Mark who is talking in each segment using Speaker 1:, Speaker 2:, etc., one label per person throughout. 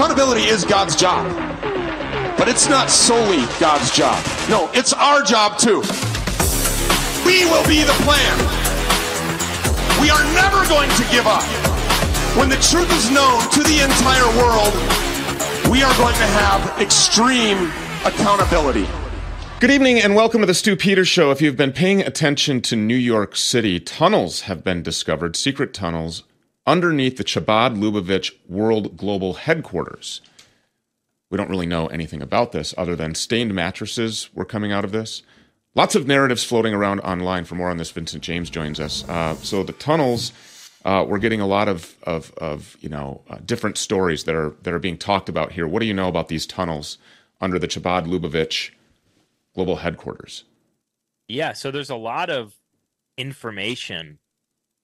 Speaker 1: Accountability is God's job, but it's not solely God's job. No, it's our job too. We will be the plan. We are never going to give up. When the truth is known to the entire world, we are going to have extreme accountability.
Speaker 2: Good evening and welcome to the Stew Peters Show. If you've been paying attention to New York City, tunnels have been discovered, secret tunnels underneath the Chabad Lubavitch World Global Headquarters. We don't really know anything about this other than stained mattresses were coming out of this. Lots of narratives floating around online. For more on this, Vincent James joins us. Uh, so the tunnels, uh, we're getting a lot of of, of you know uh, different stories that are that are being talked about here. What do you know about these tunnels under the Chabad Lubavitch Global Headquarters?
Speaker 3: Yeah, so there's a lot of information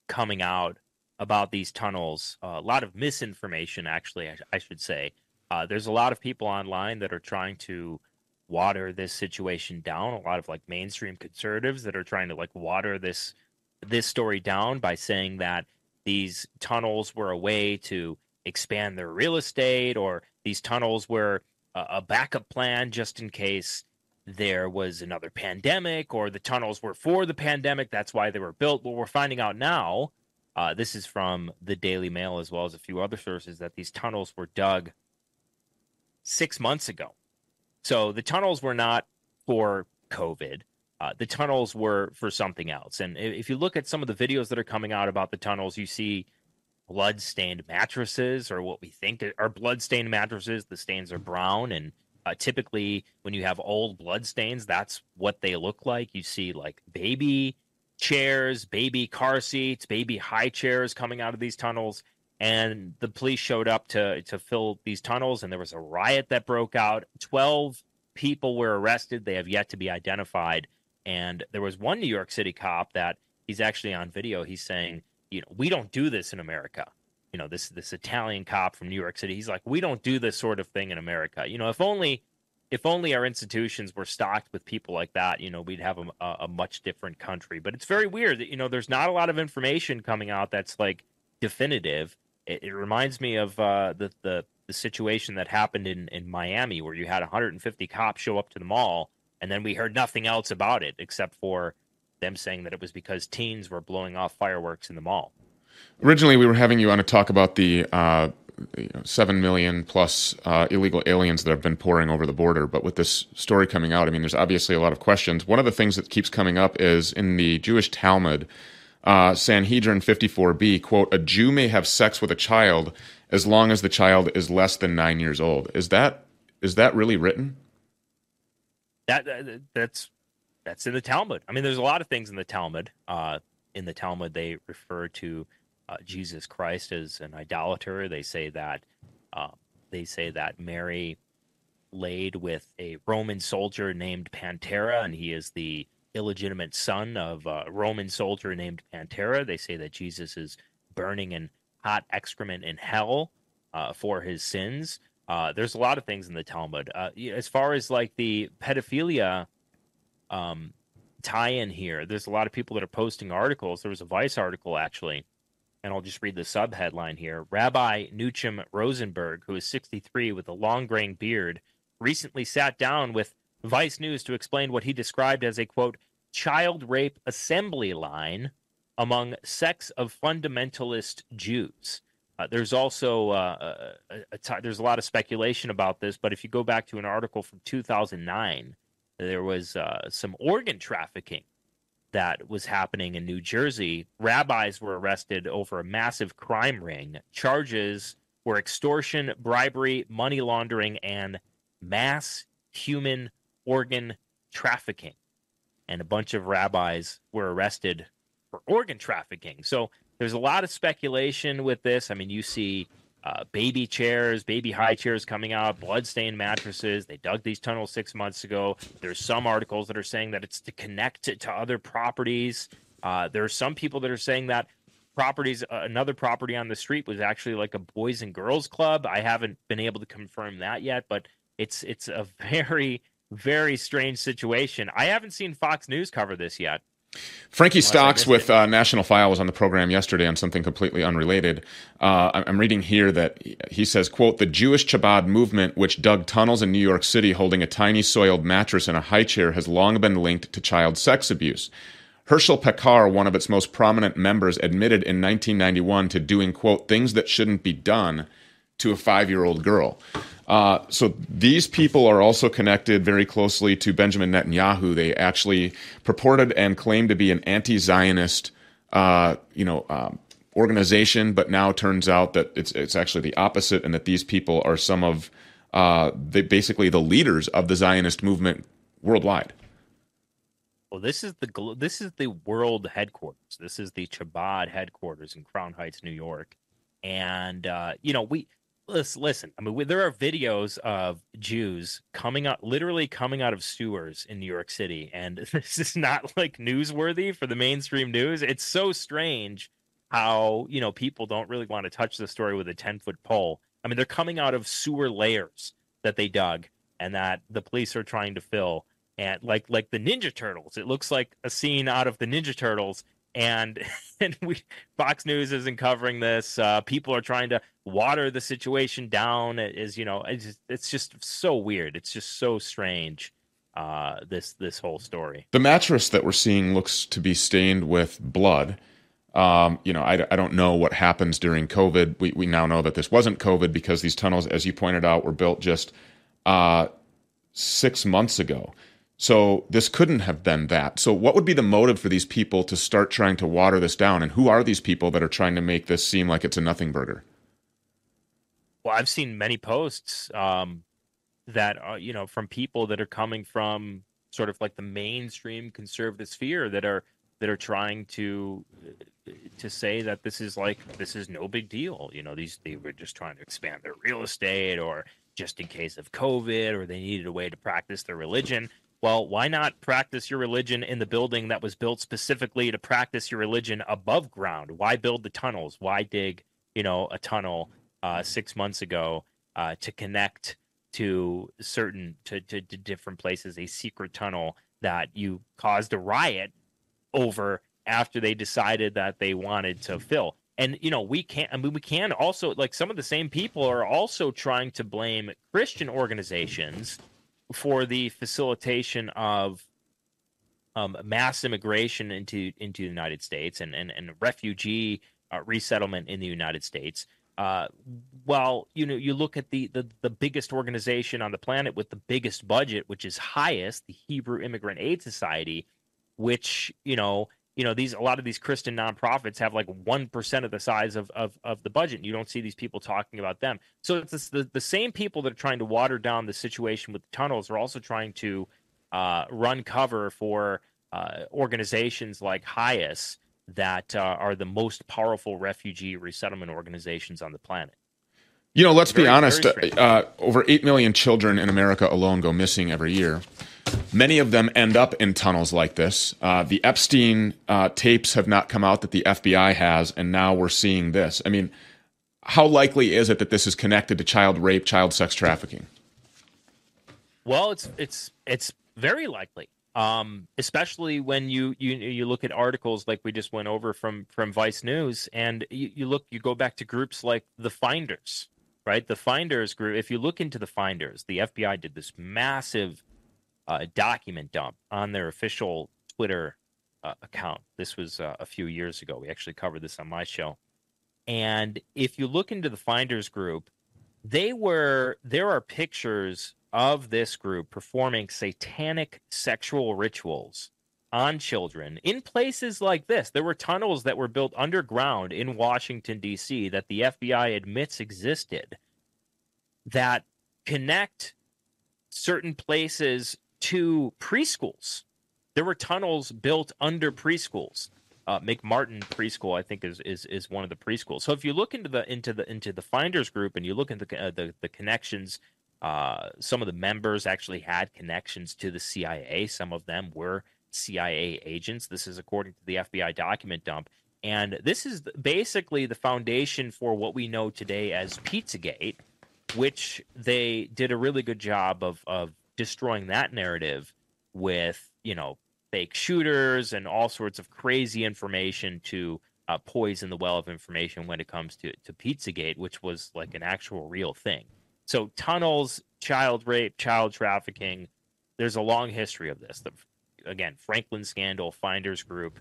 Speaker 3: coming out about these tunnels. Uh, a lot of misinformation, actually, I, I should say. Uh, there's a lot of people online that are trying to water this situation down. A lot of like mainstream conservatives that are trying to like water this this story down by saying that these tunnels were a way to expand their real estate, or these tunnels were a, a backup plan just in case there was another pandemic, or the tunnels were for the pandemic. That's why they were built. What we're finding out now uh, this is from the Daily Mail as well as a few other sources that these tunnels were dug six months ago. So the tunnels were not for COVID. Uh, the tunnels were for something else. And if you look at some of the videos that are coming out about the tunnels, you see blood-stained mattresses, or what we think are blood-stained mattresses. The stains are brown, and uh, typically, when you have old blood stains, that's what they look like. You see like baby chairs, baby car seats, baby high chairs coming out of these tunnels. And the police showed up to to fill these tunnels, and there was a riot that broke out. Twelve people were arrested; they have yet to be identified. And there was one New York City cop that he's actually on video. He's saying, "You know, we don't do this in America." You know, this this Italian cop from New York City. He's like, "We don't do this sort of thing in America." You know, if only if only our institutions were stocked with people like that, you know, we'd have a, a, much different country. But it's very weird that you know there's not a lot of information coming out that's like definitive. It, it reminds me of uh, the the the situation that happened in in Miami where you had 150 cops show up to the mall, and then we heard nothing else about it except for them saying that it was because teens were blowing off fireworks in the mall.
Speaker 2: Originally, we were having you on to talk about the uh, you know, seven million plus uh, illegal aliens that have been pouring over the border. But with this story coming out, I mean, there's obviously a lot of questions. One of the things that keeps coming up is in the Jewish Talmud, uh, Sanhedrin 54b, quote, a Jew may have sex with a child as long as the child is less than nine years old. Is that is that really written?
Speaker 3: That, that's that's in the Talmud. I mean, there's a lot of things in the Talmud. Uh, in the Talmud, they refer to uh, Jesus Christ as an idolater. They say that uh, they say that Mary laid with a Roman soldier named Pantera, and he is the illegitimate son of a Roman soldier named Pantera. They say that Jesus is burning in hot excrement in hell uh, for his sins. Uh, there's a lot of things in the Talmud. Uh, as far as like the pedophilia um, tie-in here, there's a lot of people that are posting articles. There was a Vice article actually and I'll just read the sub headline here. Rabbi Nuchem Rosenberg, who is 63 with a long graying beard, recently sat down with Vice News to explain what he described as a quote, child rape assembly line among sects of fundamentalist Jews. Uh, there's also uh, there's a lot of speculation about this, but if you go back to an article from 2009, there was uh, some organ trafficking that was happening in New Jersey. Rabbis were arrested over a massive crime ring. Charges were extortion, bribery, money laundering, and mass human organ trafficking. And a bunch of rabbis were arrested for organ trafficking. So there's a lot of speculation with this. I mean, you see uh, baby chairs, baby high chairs coming out, bloodstained mattresses. They dug these tunnels six months ago. There's some articles that are saying that it's to connect it to other properties. Uh, there are some people that are saying that properties, uh, another property on the street was actually like a boys and girls club. I haven't been able to confirm that yet, but it's it's a very very strange situation. I haven't seen Fox News cover this yet.
Speaker 2: Frankie Stocks with uh, National File was on the program yesterday on something completely unrelated. Uh, I'm reading here that he says, "quote The Jewish Chabad movement, which dug tunnels in New York City, holding a tiny soiled mattress in a high chair, has long been linked to child sex abuse." Herschel Pekar, one of its most prominent members, admitted in 1991 to doing quote things that shouldn't be done to a five-year-old girl. Uh, so these people are also connected very closely to Benjamin Netanyahu. They actually purported and claimed to be an anti-Zionist, uh, you know, um, organization, but now turns out that it's it's actually the opposite, and that these people are some of uh, the basically the leaders of the Zionist movement worldwide.
Speaker 3: Well, this is the this is the world headquarters. This is the Chabad headquarters in Crown Heights, New York, and uh, you know we listen, listen. I mean, we, there are videos of Jews coming out, literally coming out of sewers in New York City, and this is not like newsworthy for the mainstream news. It's so strange how you know people don't really want to touch the story with a ten foot pole. I mean, they're coming out of sewer lairs that they dug and that the police are trying to fill, and like like the Ninja Turtles. It looks like a scene out of the Ninja Turtles, and and we Fox News isn't covering this. Uh, people are trying to water the situation down. It is you know it's just, it's just so weird. It's just so strange. Uh, this this whole story.
Speaker 2: The mattress that we're seeing looks to be stained with blood. Um, you know, I, I don't know what happens during COVID. We, we now know that this wasn't COVID because these tunnels, as you pointed out, were built just uh, six months ago. So this couldn't have been that. So what would be the motive for these people to start trying to water this down? And who are these people that are trying to make this seem like it's a nothing burger?
Speaker 3: Well, I've seen many posts um, that are, you know, from people that are coming from sort of like the mainstream conservative sphere that are that are trying to to say that this is like this is no big deal. You know, these they were just trying to expand their real estate or just in case of COVID or they needed a way to practice their religion well, why not practice your religion in the building that was built specifically to practice your religion above ground? Why build the tunnels? Why dig, you know, a tunnel uh, six months ago uh, to connect to certain to, to, to different places? A secret tunnel that you caused a riot over after they decided that they wanted to fill. And you know, we can't. I mean, we can also like some of the same people are also trying to blame Christian organizations for the facilitation of um, mass immigration into into the United States and and, and refugee uh, resettlement in the United States. Uh, well, you know, you look at the, the the biggest organization on the planet with the biggest budget, which is HIAS, the Hebrew Immigrant Aid Society, which you know you know these a lot of these christian nonprofits have like 1% of the size of, of, of the budget. You don't see these people talking about them. So it's the, the same people that are trying to water down the situation with the tunnels are also trying to uh, run cover for uh, organizations like HIAS that uh, are the most powerful refugee resettlement organizations on the planet
Speaker 2: you know, let's very, be honest. Uh, over 8 million children in America alone go missing every year. Many of them end up in tunnels like this. Uh, the Epstein uh, tapes have not come out that the FBI has, and now we're seeing this. I mean, how likely is it that this is connected to child rape, child sex trafficking?
Speaker 3: Well, it's it's it's very likely, um, especially when you, you you look at articles like we just went over from from Vice News, and you, you look you go back to groups like the Finders, right? The Finders group. If you look into the Finders, the FBI did this massive uh, document dump on their official Twitter uh, account. This was uh, a few years ago. We actually covered this on my show. And if you look into the Finders group, they were there are pictures of this group performing satanic sexual rituals on children in places like this. There were tunnels that were built underground in Washington, D.C., that the FBI admits existed that connect certain places to preschools. There were tunnels built under preschools. Uh, McMartin Preschool, I think, is, is is one of the preschools. So if you look into the into the into the Finders group and you look into the uh, the, the connections, uh, some of the members actually had connections to the CIA. Some of them were CIA agents. This is according to the FBI document dump. And this is basically the foundation for what we know today as Pizzagate, which they did a really good job of, of destroying that narrative with, you know, fake shooters and all sorts of crazy information to uh, poison the well of information when it comes to to Pizzagate, which was like an actual real thing. So tunnels, child rape, child trafficking. There's a long history of this. The, again, Franklin scandal, Finders Group,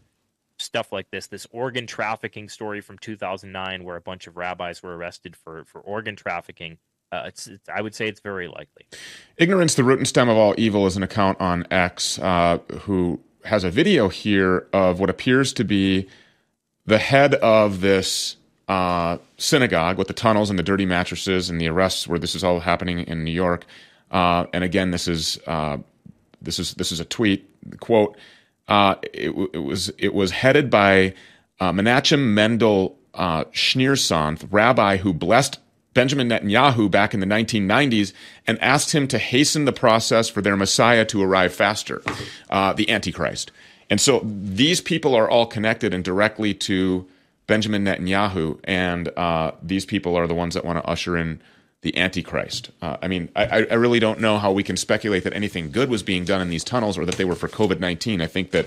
Speaker 3: stuff like this. This organ trafficking story from 2009, where a bunch of rabbis were arrested for for organ trafficking. Uh, it's, it's, I would say it's very likely.
Speaker 2: Ignorance, the root and stem of all evil, is an account on X uh, who has a video here of what appears to be the head of this uh, synagogue with the tunnels and the dirty mattresses and the arrests where this is all happening in New York. Uh, and again, this is uh, this is this is a tweet quote. Uh, it, it, was it was headed by uh, Menachem Mendel uh, Schneersohn, rabbi who blessed Benjamin Netanyahu back in the 1990s and asked him to hasten the process for their Messiah to arrive faster, uh, the Antichrist. And so these people are all connected and directly to Benjamin Netanyahu, and uh, these people are the ones that want to usher in the Antichrist. Uh, I mean, I, I, really don't know how we can speculate that anything good was being done in these tunnels or that they were for COVID 19. I think that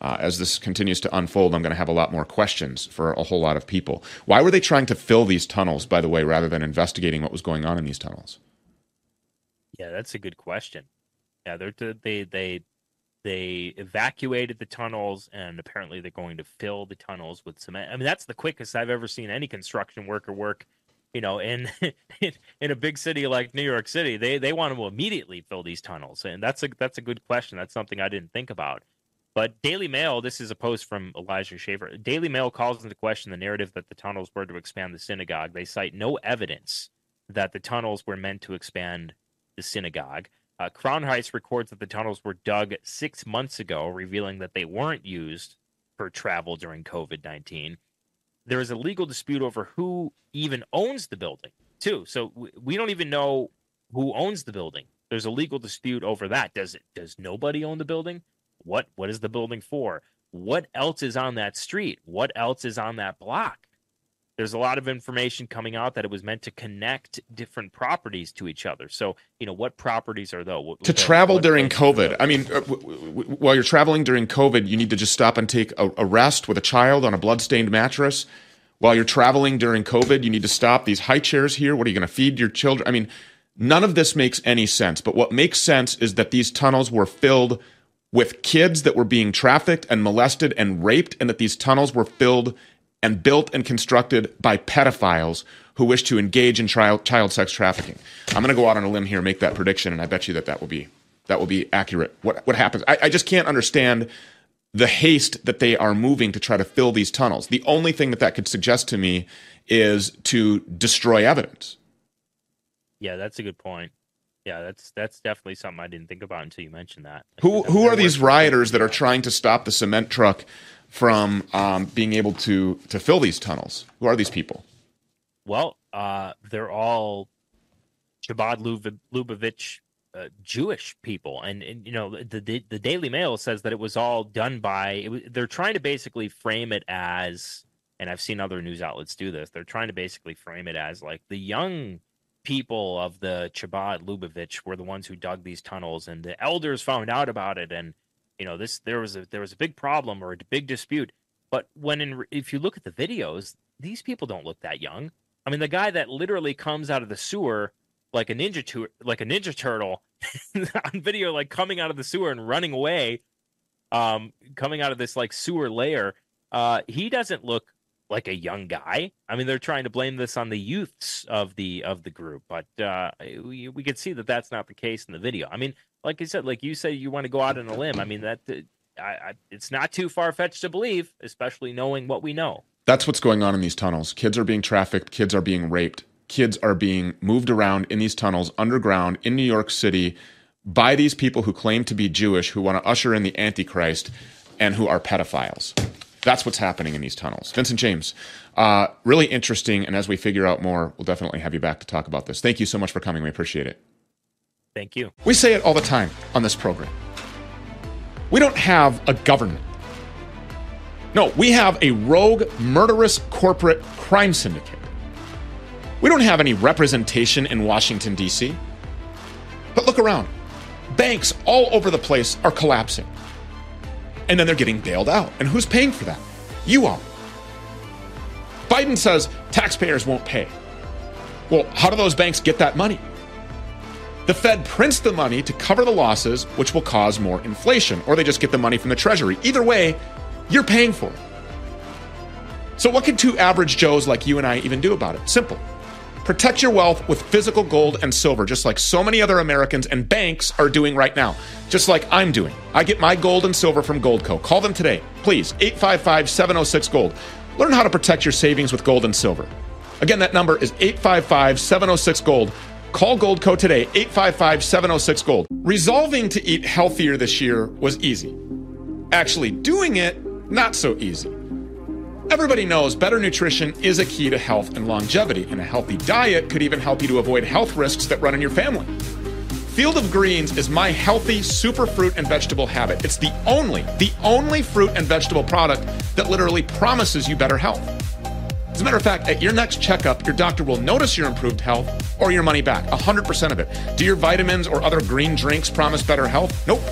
Speaker 2: uh, as this continues to unfold, I'm going to have a lot more questions for a whole lot of people. Why were they trying to fill these tunnels, by the way, rather than investigating what was going on in these tunnels?
Speaker 3: Yeah, that's a good question. Yeah, they they they they evacuated the tunnels, and apparently they're going to fill the tunnels with cement. I mean, that's the quickest I've ever seen any construction worker work. You know, in in a big city like New York City, they they want to immediately fill these tunnels, and that's a that's a good question. That's something I didn't think about. But Daily Mail, this is a post from Elijah Schaffer. Daily Mail calls into question the narrative that the tunnels were to expand the synagogue. They cite no evidence that the tunnels were meant to expand the synagogue. Uh, Crown Heights records that the tunnels were dug six months ago, revealing that they weren't used for travel during COVID 19. There is a legal dispute over who even owns the building, too. So we don't even know who owns the building. There's a legal dispute over that. Does it? Does nobody own the building? What? What is the building for? What else is on that street? What else is on that block? There's a lot of information coming out that it was meant to connect different properties to each other. So, you know, what properties are those?
Speaker 2: To travel during COVID. I mean, uh, w- w- while you're traveling during COVID, you need to just stop and take a, a rest with a child on a bloodstained mattress. While you're traveling during COVID, you need to stop these high chairs here. What are you going to feed your children? I mean, none of this makes any sense. But what makes sense is that these tunnels were filled with kids that were being trafficked and molested and raped, and that these tunnels were filled and built and constructed by pedophiles who wish to engage in child, child sex trafficking. I'm going to go out on a limb here, make that prediction, and I bet you that that will be that will be accurate. What what happens? I, I just can't understand the haste that they are moving to try to fill these tunnels. The only thing that that could suggest to me is to destroy evidence.
Speaker 3: Yeah, that's a good point. Yeah, that's that's definitely something I didn't think about until you mentioned that.
Speaker 2: Who who are these rioters that are trying to stop the cement truck from um, being able to to fill these tunnels? Who are these people?
Speaker 3: Well, uh, they're all Chabad Lubavitch uh, Jewish people, and, and you know the, the, the Daily Mail says that it was all done by. It, they're trying to basically frame it as, and I've seen other news outlets do this. They're trying to basically frame it as like the young people of the Chabad Lubavitch were the ones who dug these tunnels, and the elders found out about it, and you know this there was a there was a big problem or a big dispute. But when in if you look at the videos these people don't look that young. I mean the guy that literally comes out of the sewer like a ninja tu- like a ninja turtle on video like coming out of the sewer and running away um coming out of this like sewer lair uh he doesn't look like a young guy. I mean, they're trying to blame this on the youths of the of the group, but uh, we we could see that that's not the case in the video. I mean, like I said, like you say, you want to go out on a limb. I mean, that uh, I, I, it's not too far fetched to believe, especially knowing what we know.
Speaker 2: That's what's going on in these tunnels. Kids are being trafficked. Kids are being raped. Kids are being moved around in these tunnels underground in New York City by these people who claim to be Jewish, who want to usher in the Antichrist, and who are pedophiles. That's what's happening in these tunnels. Vincent James, uh, really interesting. And as we figure out more, we'll definitely have you back to talk about this. Thank you so much for coming. We appreciate it.
Speaker 3: Thank you.
Speaker 2: We say it all the time on this program. We don't have a government. No, we have a rogue, murderous corporate crime syndicate. We don't have any representation in Washington, D.C. But look around. Banks all over the place are collapsing. And then they're getting bailed out. And who's paying for that? You are. Biden says taxpayers won't pay. Well, how do those banks get that money? The Fed prints the money to cover the losses, which will cause more inflation, or they just get the money from the Treasury. Either way, you're paying for it. So, what can two average Joes like you and I even do about it? Simple. Protect your wealth with physical gold and silver, just like so many other Americans and banks are doing right now, just like I'm doing. I get my gold and silver from Goldco. Call them today, please, 855 706 Gold. Learn how to protect your savings with gold and silver. Again, that number is 855 706 Gold. Call Goldco today, 855 706 Gold. Resolving to eat healthier this year was easy. Actually, doing it, not so easy. Everybody knows better nutrition is a key to health and longevity, and a healthy diet could even help you to avoid health risks that run in your family. Field of Greens is my healthy super fruit and vegetable habit. It's the only, the only fruit and vegetable product that literally promises you better health. As a matter of fact, at your next checkup, your doctor will notice your improved health or your money back, 100% of it. Do your vitamins or other green drinks promise better health? Nope.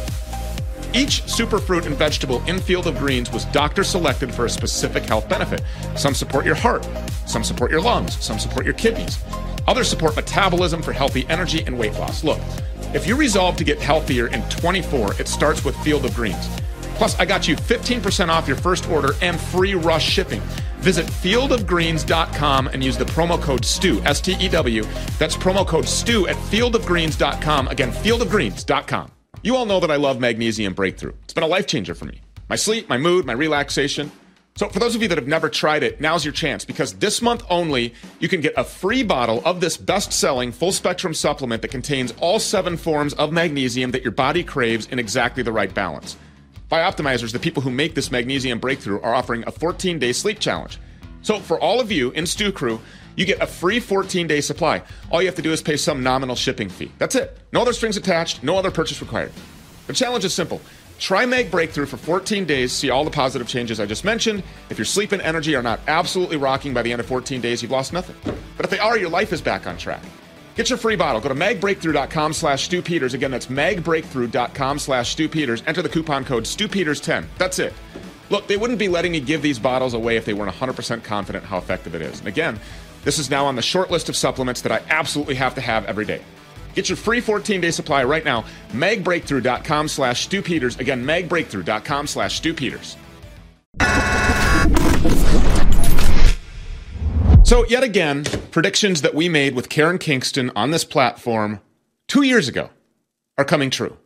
Speaker 2: Each superfruit and vegetable in Field of Greens was doctor selected for a specific health benefit. Some support your heart, some support your lungs, some support your kidneys. Others support metabolism for healthy energy and weight loss. Look, if you resolve to get healthier in 24, it starts with Field of Greens. Plus, I got you 15% off your first order and free rush shipping. Visit fieldofgreens.com and use the promo code STEW, S T E W. That's promo code STEW at fieldofgreens.com. Again, fieldofgreens.com. You all know that I love Magnesium Breakthrough. It's been a life changer for me. My sleep, my mood, my relaxation. So, for those of you that have never tried it, now's your chance because this month only, you can get a free bottle of this best selling full spectrum supplement that contains all seven forms of magnesium that your body craves in exactly the right balance. Bioptimizers, the people who make this magnesium breakthrough, are offering a 14 day sleep challenge. So, for all of you in Stew Crew, you get a free 14 day supply. All you have to do is pay some nominal shipping fee. That's it. No other strings attached, no other purchase required. The challenge is simple. Try Mag Breakthrough for 14 days, see all the positive changes I just mentioned. If your sleep and energy are not absolutely rocking by the end of 14 days, you've lost nothing. But if they are, your life is back on track. Get your free bottle. Go to magbreakthrough.com slash stewpeters. Again, that's magbreakthrough.com slash stewpeters. Enter the coupon code stewpeters10. That's it. Look, they wouldn't be letting me give these bottles away if they weren't 100% confident how effective it is. And again, this is now on the short list of supplements that I absolutely have to have every day. Get your free 14-day supply right now. Magbreakthrough.com slash stewpeters. Again, magbreakthrough.com slash stewpeters. So yet again, predictions that we made with Karen Kingston on this platform two years ago are coming true.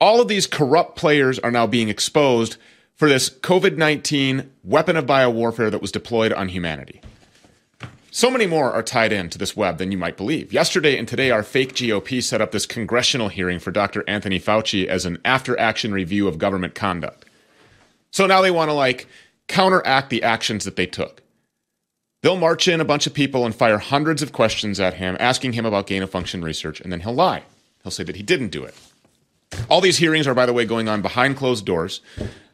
Speaker 2: All of these corrupt players are now being exposed for this COVID 19 weapon of biowarfare that was deployed on humanity. So many more are tied into this web than you might believe. Yesterday and today, our fake GOP set up this congressional hearing for Dr. Anthony Fauci as an after action review of government conduct. So now they want to like counteract the actions that they took. They'll march in a bunch of people and fire hundreds of questions at him, asking him about gain of function research, and then he'll lie. He'll say that he didn't do it. All these hearings are, by the way, going on behind closed doors.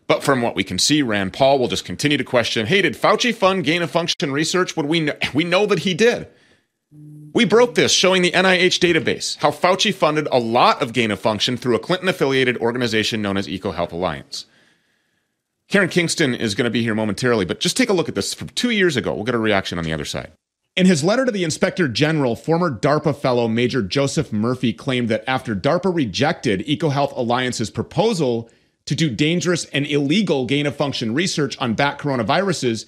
Speaker 2: But from what we can see, Rand Paul will just continue to question, hey, did Fauci fund gain of function research? Would we? We know that he did. We broke this showing the NIH database, how Fauci funded a lot of gain of function through a Clinton affiliated organization known as EcoHealth Alliance. Karen Kingston is going to be here momentarily, but just take a look at this from two years ago. We'll get a reaction on the other side. In his letter to the Inspector General, former DARPA fellow Major Joseph Murphy claimed that after DARPA rejected EcoHealth Alliance's proposal to do dangerous and illegal gain of function research on bat coronaviruses,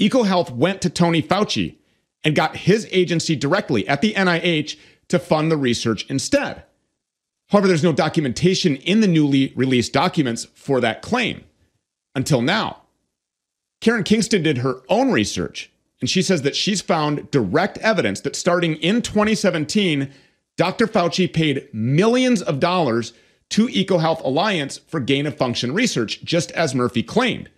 Speaker 2: EcoHealth went to Tony Fauci and got his agency directly at the NIH to fund the research instead. However, there's no documentation in the newly released documents for that claim until now. Karen Kingston did her own research, and she says that she's found direct evidence that starting in 2017, Dr. Fauci paid millions of dollars to EcoHealth Alliance for gain of function research, just as Murphy claimed.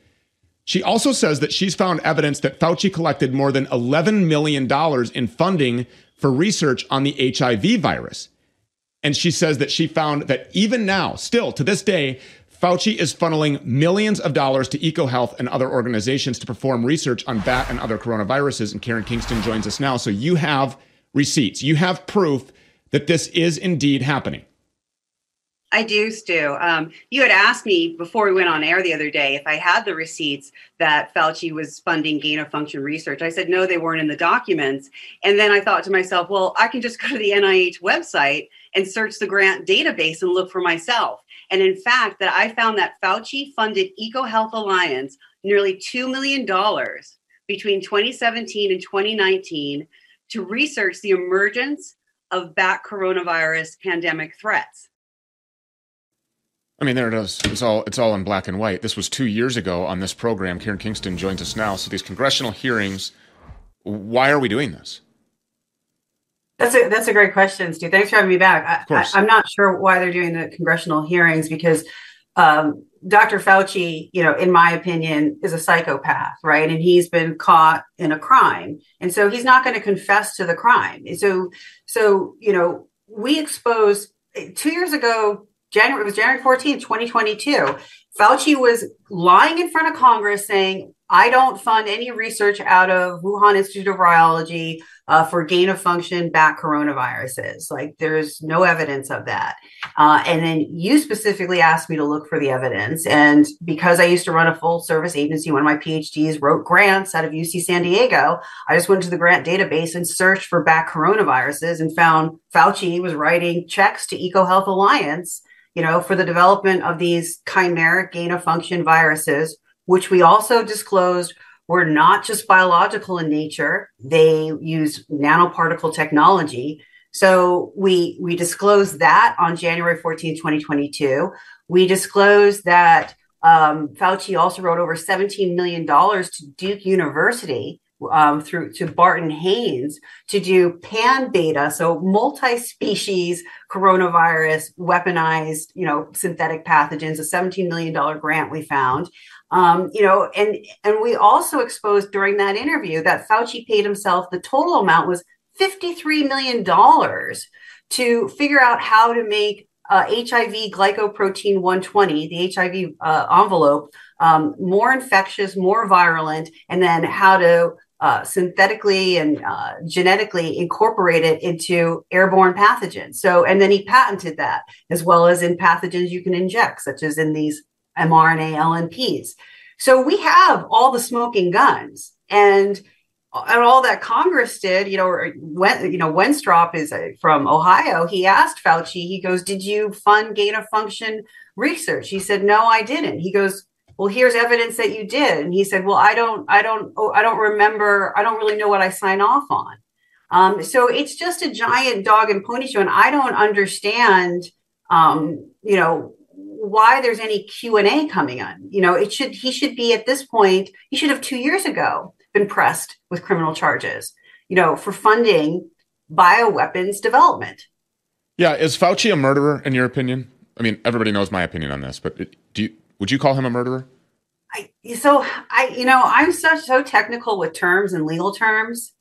Speaker 2: She also says that she's found evidence that Fauci collected more than $11 million in funding for research on the HIV virus. And she says that she found that even now, still to this day, Fauci is funneling millions of dollars to EcoHealth and other organizations to perform research on bat and other coronaviruses. And Karen Kingston joins us now. So you have receipts, you have proof that this is indeed happening.
Speaker 4: I do, Stew. Um, you had asked me before we went on air the other day if I had the receipts that Fauci was funding gain of function research. I said, no, they weren't in the documents. And then I thought to myself, well, I can just go to the NIH website and search the grant database and look for myself. And in fact, that I found that Fauci funded EcoHealth Alliance nearly $2 million between 2017 and 2019 to research the emergence of bat coronavirus pandemic threats.
Speaker 2: I mean, there it is. It's all it's all in black and white. This was two years ago on this program. Karen Kingston joins us now. So these congressional hearings, why are we doing this?
Speaker 5: That's a that's a great question, Steve. Thanks for having me back. I, am not sure why they're doing the congressional hearings because um, Dr. Fauci, you know, in my opinion, is a psychopath, right? And he's been caught in a crime, and so he's not going to confess to the crime. So, so you know, we expose two years ago January, it was January 14th, 2022. Fauci was lying in front of Congress saying, I don't fund any research out of Wuhan Institute of Virology uh, for gain of function bat coronaviruses. Like there's no evidence of that. Uh, and then you specifically asked me to look for the evidence. And because I used to run a full service agency, one of my PhDs wrote grants out of UC San Diego. I just went to the grant database and searched for bat coronaviruses and found Fauci was writing checks to EcoHealth Alliance you know, for the development of these chimeric gain of function viruses, which we also disclosed were not just biological in nature. They use nanoparticle technology. So we we disclosed that on January 14, 2022. We disclosed that um, Fauci also wrote over $17 million to Duke University um, through to Barton Haynes to do pan beta, so multi-species coronavirus weaponized, you know, synthetic pathogens. A $17 million grant we found, um, you know, and and we also exposed during that interview that Fauci paid himself. The total amount was $53 million to figure out how to make uh, HIV glycoprotein 120, the HIV uh, envelope, um, more infectious, more virulent, and then how to uh, synthetically and uh, genetically incorporate it into airborne pathogens. So, and then he patented that as well as in pathogens you can inject, such as in these mRNA LNPs. So we have all the smoking guns and and all that Congress did, you know, when you know Wenstrup is uh, from Ohio. He asked Fauci. He goes, "Did you fund gain of function research?" He said, "No, I didn't." He goes, well here's evidence that you did. And he said well i don't i don't oh, i don't remember i don't really know what i sign off on. Um, so it's just a giant dog and pony show. And i don't understand um, you know why there's any q&a coming on you know it should he should be at this point he should have two years ago been pressed with criminal charges you know for funding bioweapons development.
Speaker 2: Yeah is fauci a murderer in your opinion? I mean everybody knows my opinion on this but do you would you call him a murderer?
Speaker 5: I, so I, you know, I'm such so technical with terms and legal terms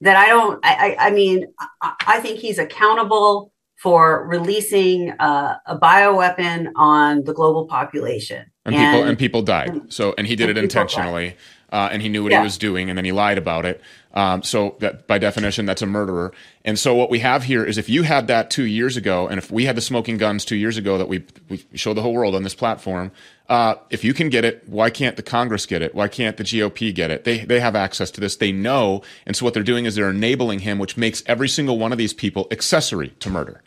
Speaker 5: that I don't. I, I, I mean, I, I, think he's accountable for releasing uh, a bioweapon on the global population,
Speaker 2: and, and people and people died. So, and he did it intentionally, uh, and he knew what yeah. he was doing, and then he lied about it. Um, so that by definition, that's a murderer. And so what we have here is if you had that two years ago, and if we had the smoking guns two years ago that we, we showed the whole world on this platform, uh, if you can get it, why can't the Congress get it? Why can't the GOP get it? They, they have access to this. They know. And so what they're doing is they're enabling him, which makes every single one of these people accessory to murder.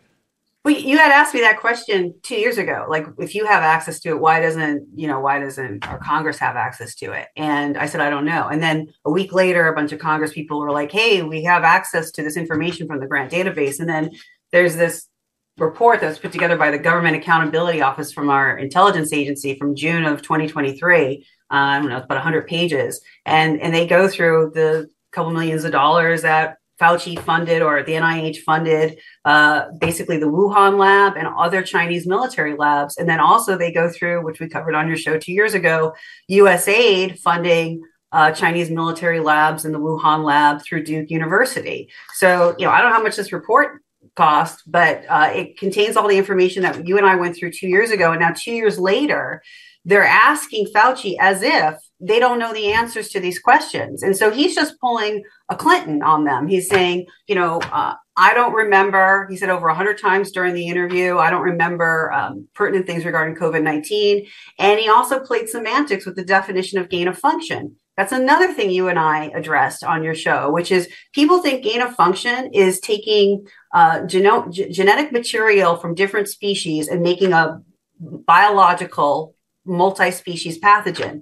Speaker 5: Well, you had asked me that question two years ago. Like, if you have access to it, why doesn't you know why doesn't our Congress have access to it? And I said, I don't know. And then a week later, a bunch of Congress people were like, Hey, we have access to this information from the grant database. And then there's this report that was put together by the Government Accountability Office from our intelligence agency from June of 2023. Uh, I don't know, it's about 100 pages, and and they go through the couple millions of dollars that Fauci funded or the NIH funded uh, basically the Wuhan lab and other Chinese military labs. And then also they go through, which we covered on your show two years ago, USAID funding uh, Chinese military labs and the Wuhan lab through Duke University. So, you know, I don't know how much this report cost, but uh, it contains all the information that you and I went through two years ago. And now, two years later, they're asking Fauci as if they don't know the answers to these questions. And so he's just pulling a Clinton on them. He's saying, you know, uh, I don't remember, he said over 100 times during the interview, I don't remember um, pertinent things regarding COVID 19. And he also played semantics with the definition of gain of function. That's another thing you and I addressed on your show, which is people think gain of function is taking uh, geno- g- genetic material from different species and making a biological multi species pathogen.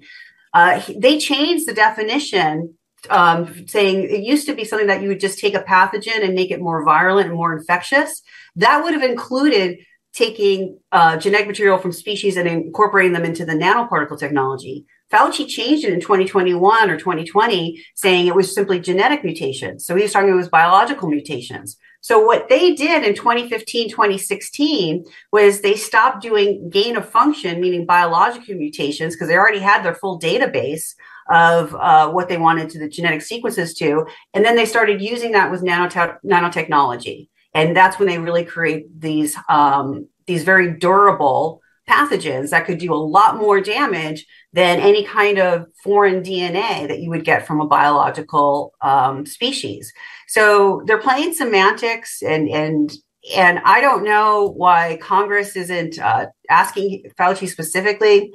Speaker 5: Uh, they changed the definition um, saying it used to be something that you would just take a pathogen and make it more virulent and more infectious. That would have included taking uh, genetic material from species and incorporating them into the nanoparticle technology. Fauci changed it in 2021 or 2020, saying it was simply genetic mutations. So he was talking it was biological mutations. So what they did in 2015, 2016 was they stopped doing gain of function, meaning biological mutations, because they already had their full database of uh, what they wanted to the genetic sequences to. And then they started using that with nanotechnology. And that's when they really create these, um, these very durable pathogens that could do a lot more damage than any kind of foreign DNA that you would get from a biological um, species. So they're playing semantics and, and and I don't know why Congress isn't uh, asking Fauci specifically.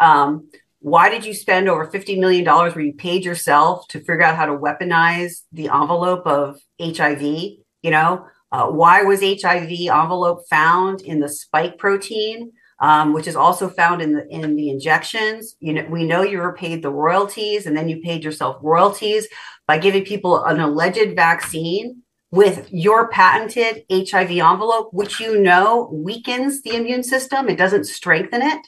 Speaker 5: Um, why did you spend over $50 million where you paid yourself to figure out how to weaponize the envelope of HIV? You know, uh, why was HIV envelope found in the spike protein, um, which is also found in the in the injections? You know, we know you were paid the royalties, and then you paid yourself royalties by giving people an alleged vaccine with your patented HIV envelope, which you know weakens the immune system. It doesn't strengthen it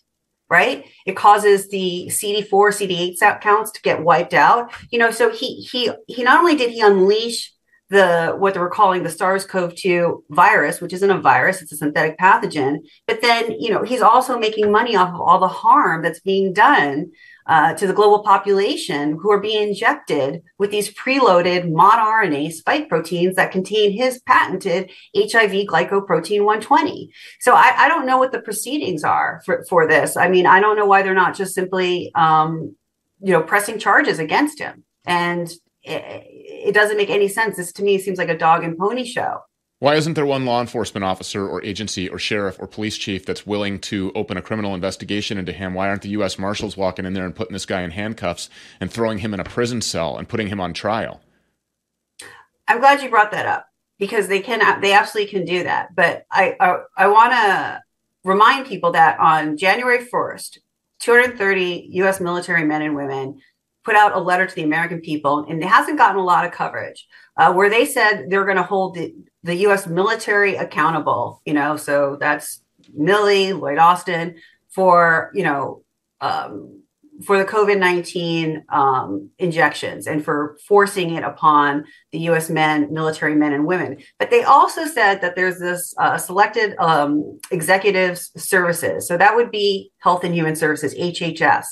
Speaker 5: right? It causes the CD4, CD8 counts to get wiped out. You know, so he he he not only did he unleash the what they were calling the SARS-CoV-2 virus, which isn't a virus, it's a synthetic pathogen, but then you know he's also making money off of all the harm that's being done uh, to the global population who are being injected with these preloaded mod RNA spike proteins that contain his patented HIV glycoprotein 120. So I, I don't know what the proceedings are for, for this. I mean, I don't know why they're not just simply, um, you know, pressing charges against him. And it, it doesn't make any sense. This to me seems like a dog and pony show.
Speaker 2: Why isn't there one law enforcement officer or agency or sheriff or police chief that's willing to open a criminal investigation into him? Why aren't the U.S. Marshals walking in there and putting this guy in handcuffs and throwing him in a prison cell and putting him on trial?
Speaker 5: I'm glad you brought that up because they can they absolutely can do that. But I I, I want to remind people that on January 1st, 230 U.S. military men and women put out a letter to the American people, and it hasn't gotten a lot of coverage, uh, where they said they're going to hold the, the U.S. military accountable. You know, so that's Milley, Lloyd Austin for you know um, for the COVID nineteen um, injections and for forcing it upon the U.S. men, military men and women. But they also said that there's this uh, selected um, executive services. So that would be Health and Human Services (HHS).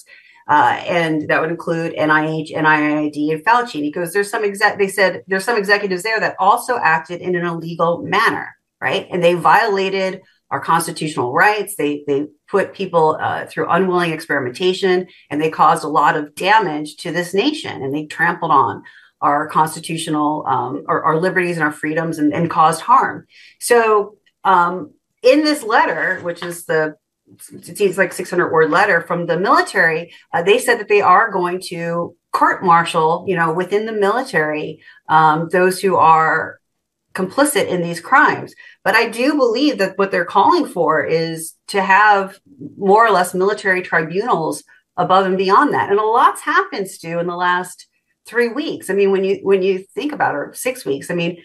Speaker 5: Uh, and that would include NIH, NIAID, and Fauci. Because there's some exec, they said there's some executives there that also acted in an illegal manner, right? And they violated our constitutional rights. They they put people uh, through unwilling experimentation, and they caused a lot of damage to this nation. And they trampled on our constitutional, um, our, our, liberties and our freedoms, and, and caused harm. So, um, in this letter, which is the it seems like 600 word letter from the military uh, they said that they are going to court martial you know within the military um, those who are complicit in these crimes. But i do believe that what they're calling for is to have more or less military tribunals above and beyond that. And a lot's happened Stew in the last three weeks. I mean when you when you think about it or six weeks i mean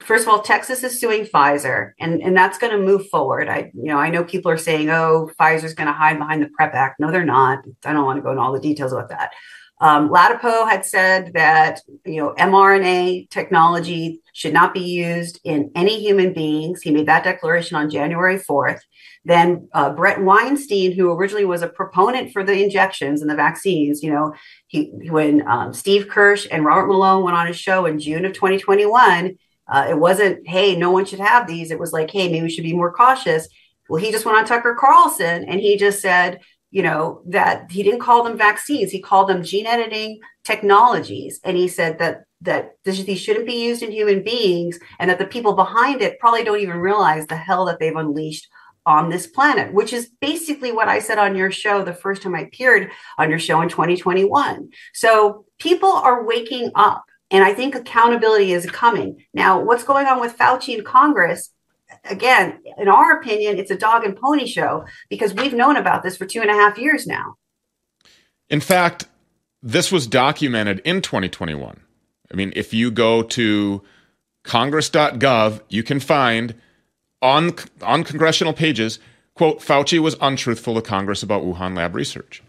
Speaker 5: first of all, Texas is suing Pfizer, and, and that's going to move forward. I, you know, I know people are saying, "Oh, Pfizer's going to hide behind the PrEP Act." No, they're not. I don't want to go into all the details about that. Um, Ladapo had said that you know mRNA technology should not be used in any human beings. He made that declaration on January fourth. Then uh, Bret Weinstein, who originally was a proponent for the injections and the vaccines, you know, he when um, Steve Kirsch and Robert Malone went on his show in June of 2021 uh, it wasn't, hey, no one should have these. It was like, hey, maybe we should be more cautious. Well, he just went on Tucker Carlson and he just said, you know, that he didn't call them vaccines. He called them gene editing technologies. And he said that that these shouldn't be used in human beings and that the people behind it probably don't even realize the hell that they've unleashed on this planet, which is basically what I said on your show the first time I appeared on your show in 2021. So people are waking up, and I think accountability is coming. Now, what's going on with Fauci in Congress? Again, in our opinion, it's a dog and pony show because we've known about this for two and a half years now.
Speaker 2: In fact, this was documented in 2021. I mean, if you go to congress.gov, you can find on on congressional pages, quote, Fauci was untruthful to Congress about Wuhan lab research.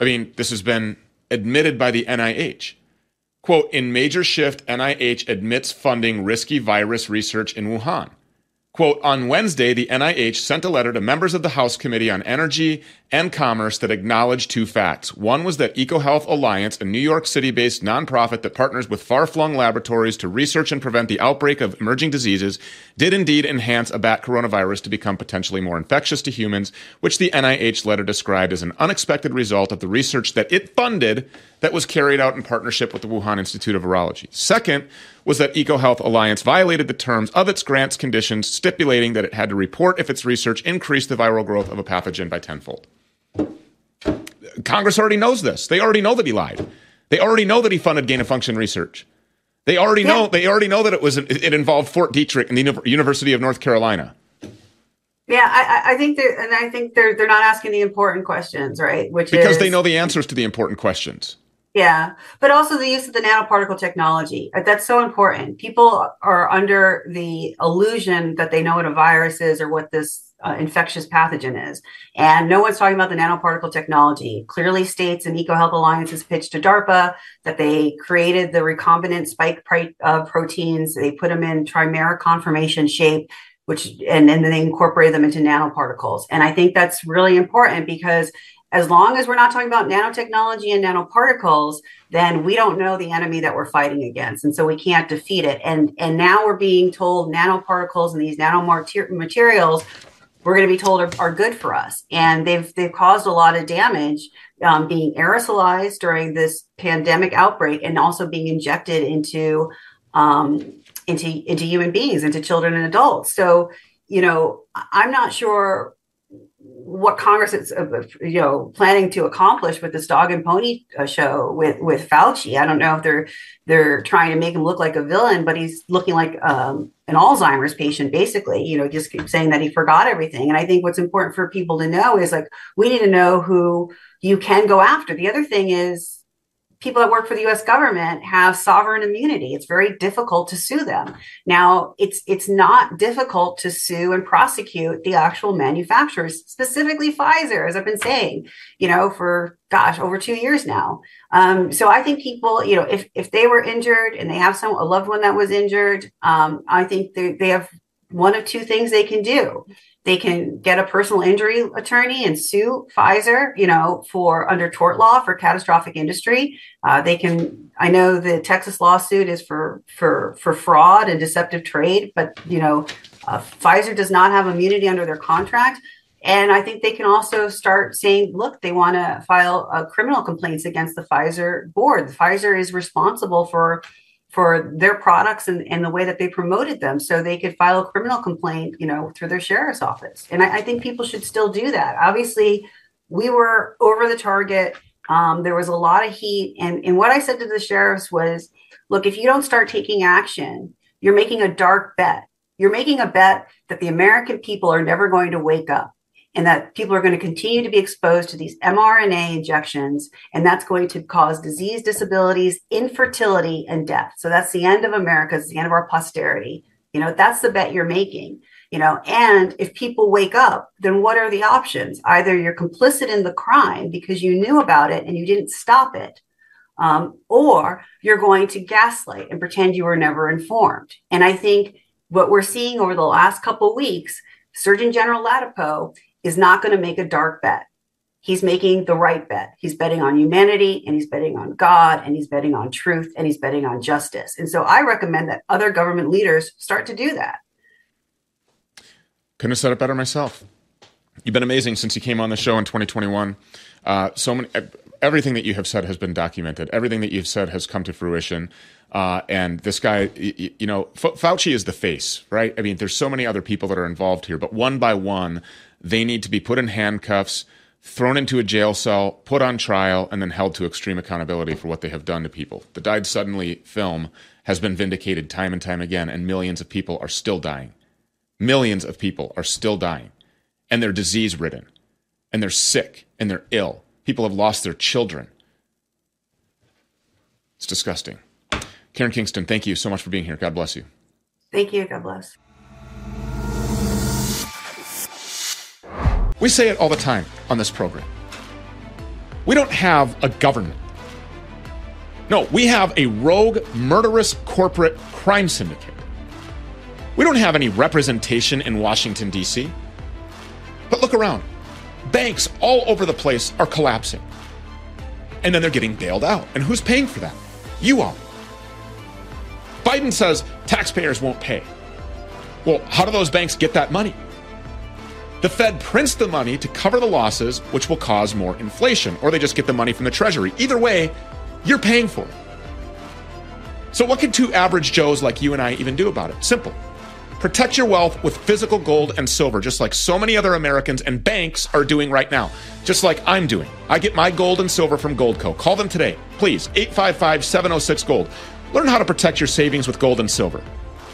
Speaker 2: I mean, this has been admitted by the NIH. Quote, in major shift, NIH admits funding risky virus research in Wuhan. Quote, on Wednesday, the NIH sent a letter to members of the House Committee on Energy and Commerce that acknowledged two facts. One was that EcoHealth Alliance, a New York City based nonprofit that partners with far flung laboratories to research and prevent the outbreak of emerging diseases, did indeed enhance a bat coronavirus to become potentially more infectious to humans, which the NIH letter described as an unexpected result of the research that it funded that was carried out in partnership with the Wuhan Institute of Virology. Second was that EcoHealth Alliance violated the terms of its grants conditions, stipulating that it had to report if its research increased the viral growth of a pathogen by tenfold. Congress already knows this. They already know that he lied. They already know that he funded gain of function research. They already yeah. know. They already know that it was it involved Fort Detrick and the University of North Carolina.
Speaker 5: Yeah, I, I think they're, and I think they're they're not asking the important questions, right?
Speaker 2: Which because is, they know the answers to the important questions.
Speaker 5: Yeah, but also the use of the nanoparticle technology. That's so important. People are under the illusion that they know what a virus is or what this uh, infectious pathogen is. And no one's talking about the nanoparticle technology. Clearly states and EcoHealth Alliance has pitched to DARPA that they created the recombinant spike uh, proteins. They put them in trimeric conformation shape, which and, and then they incorporated them into nanoparticles. And I think that's really important because as long as we're not talking about nanotechnology and nanoparticles then we don't know the enemy that we're fighting against and so we can't defeat it and and now we're being told nanoparticles and these nanomaterials we're going to be told are, are, good for us and they've they've caused a lot of damage um, being aerosolized during this pandemic outbreak and also being injected into um, into into human beings into children and adults so you know i'm not sure what Congress is, uh, you know, planning to accomplish with this dog and pony uh, show with with Fauci. I don't know if they're they're trying to make him look like a villain, but he's looking like um, an Alzheimer's patient, basically. You know, just keep saying that he forgot everything. And I think what's important for people to know is like we need to know who you can go after. The other thing is people that work for the US government have sovereign immunity. It's very difficult to sue them. Now, it's it's not difficult to sue and prosecute the actual manufacturers, specifically Pfizer, as I've been saying, you know, for gosh, over two years now. Um, so I think people, you know, if if they were injured and they have some a loved one that was injured, um, I think they, they have one of two things they can do. They can get a personal injury attorney and sue Pfizer, you know, for under tort law for catastrophic industry. Uh, they can. I know the Texas lawsuit is for for for fraud and deceptive trade, but you know, uh, Pfizer does not have immunity under their contract. And I think they can also start saying, look, they want to file uh, criminal complaints against the Pfizer board. Pfizer is responsible for for their products and, and the way that they promoted them so they could file a criminal complaint you know through their sheriff's office. And i, I think people should still do that. Obviously we were over the target. Um, there was a lot of heat. And, and what i said to the sheriffs was look if you don't start taking action you're making a dark bet. You're making a bet that the american people are never going to wake up and that people are going to continue to be exposed to these mRNA injections, and that's going to cause disease, disabilities, infertility, and death. So that's the end of America, it's the end of our posterity. You know, that's the bet you're making. You know, and if people wake up, then what are the options? Either you're complicit in the crime because you knew about it and you didn't stop it, um, or you're going to gaslight and pretend you were never informed. And I think what we're seeing over the last couple of weeks, Surgeon General Ladapo is not going to make a dark bet. He's making the right bet. He's betting on humanity and he's betting on God and he's betting on truth and he's betting on justice. And so I recommend that other government leaders start to do that.
Speaker 2: Couldn't have said it better myself. You've been amazing since you came on the show in 2021. Uh, so many. everything that you have said has been documented. Everything that you've said has come to fruition. Uh, and this guy, you, know, Fauci is the face, right? I mean, there's so many other people that are involved here, but one by one, they need to be put in handcuffs, thrown into a jail cell, put on trial, and then held to extreme accountability for what they have done to people. The Died Suddenly film has been vindicated time and time again, and millions of people are still dying. Millions of people are still dying, and they're disease ridden, and they're sick, and they're ill. People have lost their children. It's disgusting. Karen Kingston, thank you so much for being here. God bless you.
Speaker 5: Thank you. God bless.
Speaker 2: We say it all the time on this program. We don't have a government. No, we have a rogue, murderous corporate crime syndicate. We don't have any representation in Washington, D.C. But look around. Banks all over the place are collapsing. And then they're getting bailed out. And who's paying for that? You are. Biden says taxpayers won't pay. Well, how do those banks get that money? The Fed prints the money to cover the losses, which will cause more inflation, or they just get the money from the Treasury. Either way, you're paying for it. So, what can two average Joes like you and I even do about it? Simple. Protect your wealth with physical gold and silver, just like so many other Americans and banks are doing right now, just like I'm doing. I get my gold and silver from Goldco. Call them today, please, 855 706 Gold. Learn how to protect your savings with gold and silver.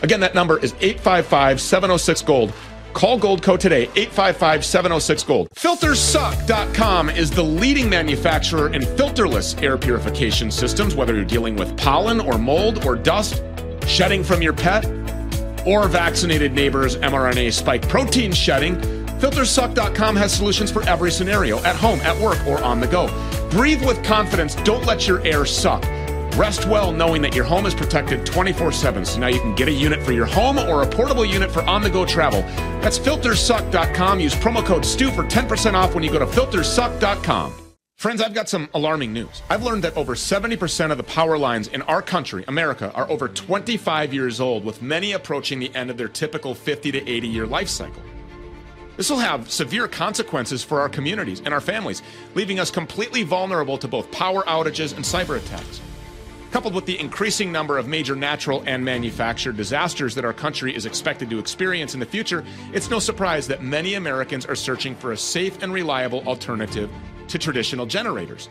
Speaker 2: Again, that number is 855 706 Gold. Call Gold Goldco today, 855 706 Gold. FilterSuck.com is the leading manufacturer in filterless air purification systems, whether you're dealing with pollen or mold or dust, shedding from your pet, or vaccinated neighbors' mRNA spike protein shedding. FilterSuck.com has solutions for every scenario at home, at work, or on the go. Breathe with confidence. Don't let your air suck. Rest well knowing that your home is protected 24 7. So now you can get a unit for your home or a portable unit for on the go travel. That's filtersuck.com. Use promo code STEW for 10% off when you go to filtersuck.com. Friends, I've got some alarming news. I've learned that over 70% of the power lines in our country, America, are over 25 years old, with many approaching the end of their typical 50 to 80 year life cycle. This will have severe consequences for our communities and our families, leaving us completely vulnerable to both power outages and cyber attacks. Coupled with the increasing number of major natural and manufactured disasters that our country is expected to experience in the future, it's no surprise that many Americans are searching for a safe and reliable alternative to traditional generators.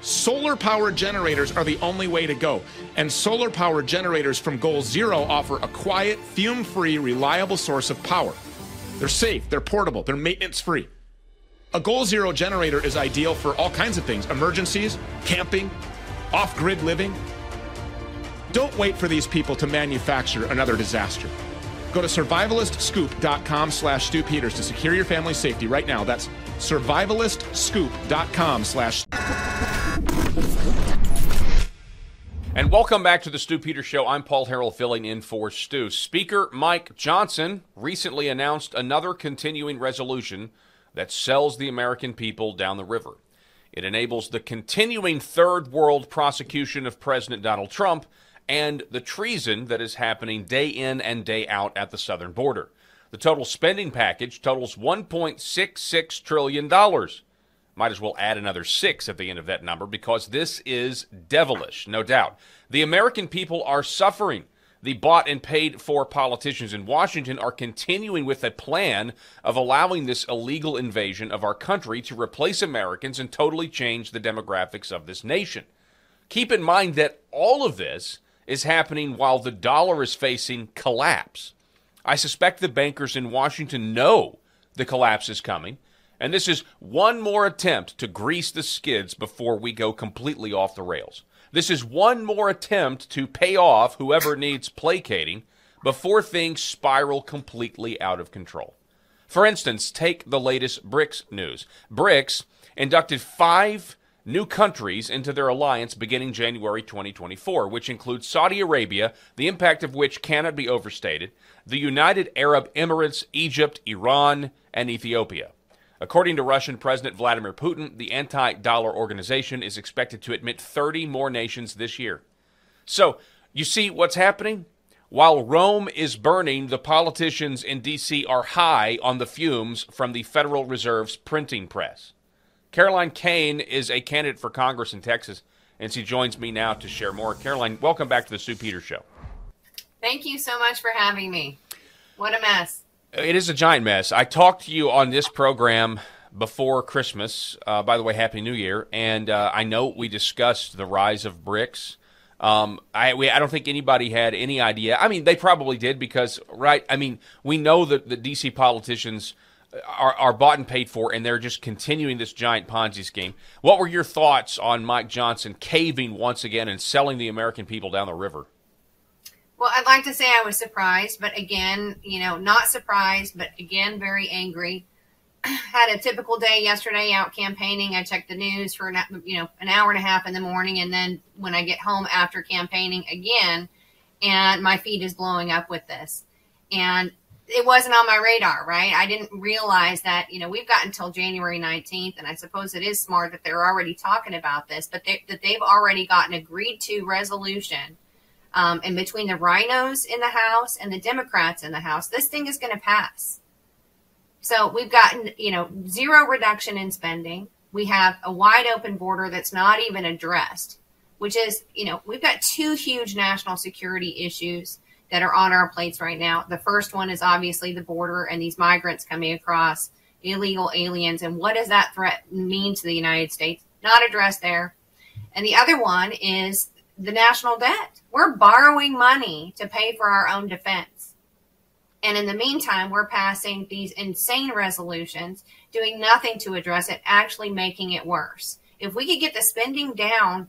Speaker 2: Solar powered generators are the only way to go, and solar powered generators from Goal Zero offer a quiet, fume free, reliable source of power. They're safe, they're portable, they're maintenance free. A Goal Zero generator is ideal for all kinds of things emergencies, camping, off grid living. Don't wait for these people to manufacture another disaster. Go to survivalistscoop.com slash Stew Peters to secure your family's safety right now. That's survivalistscoop.com slash.
Speaker 6: And welcome back to the Stew Peters Show. I'm Paul Harrell filling in for Stew. Speaker Mike Johnson recently announced another continuing resolution that sells the American people down the river. It enables the continuing third world prosecution of President Donald Trump and the treason that is happening day in and day out at the southern border. The total spending package totals $1.66 trillion. Might as well add another six at the end of that number because this is devilish, no doubt. The American people are suffering the bought and paid for politicians in Washington are continuing with a plan of allowing this illegal invasion of our country to replace Americans and totally change the demographics of this nation. Keep in mind that all of this is happening while the dollar is facing collapse. I suspect the bankers in Washington know the collapse is coming, and this is one more attempt to grease the skids before we go completely off the rails. This is one more attempt to pay off whoever needs placating before things spiral completely out of control. For instance, take the latest BRICS news. BRICS inducted five new countries into their alliance beginning January 2024, which includes Saudi Arabia, the impact of which cannot be overstated, the United Arab Emirates, Egypt, Iran, and Ethiopia. According to Russian President Vladimir Putin, the anti dollar organization is expected to admit 30 more nations this year. So, you see what's happening? While Rome is burning, the politicians in D.C. are high on the fumes from the Federal Reserve's printing press. Caroline Kane is a candidate for Congress in Texas, and she joins me now to share more. Caroline, welcome back to the Stew Peters Show.
Speaker 7: Thank you so much for having me. What a mess.
Speaker 6: It is a giant mess. I talked to you on this program before Christmas. Uh, by the way, Happy New Year. And uh, I know we discussed the rise of BRICS. Um, I we, I don't think anybody had any idea. I mean, they probably did because, right? I mean, we know that the DC politicians are, are bought and paid for, and they're just continuing this giant Ponzi scheme. What were your thoughts on Mike Johnson caving once again and selling the American people down the river?
Speaker 7: Well, I'd like to say I was surprised, but again, you know, not surprised, but again, very angry. Had a typical day yesterday out campaigning. I checked the news for an, you know an hour and a half in the morning, and then when I get home after campaigning again, and my feed is blowing up with this. And it wasn't on my radar, right? I didn't realize that, you know, we've got until January 19th, and I suppose it is smart that they're already talking about this, but they, that they've already gotten agreed to resolution. Um, and between the RINOs in the House and the Democrats in the House, this thing is going to pass. So we've gotten, you know, zero reduction in spending. We have a wide open border that's not even addressed, which is, you know, we've got two huge national security issues that are on our plates right now. The first one is obviously the border and these migrants coming across, illegal aliens, and what does that threat mean to the United States? Not addressed there. And the other one is the national debt. We're borrowing money to pay for our own defense. And in the meantime, we're passing these insane resolutions, doing nothing to address it, actually making it worse. If we could get the spending down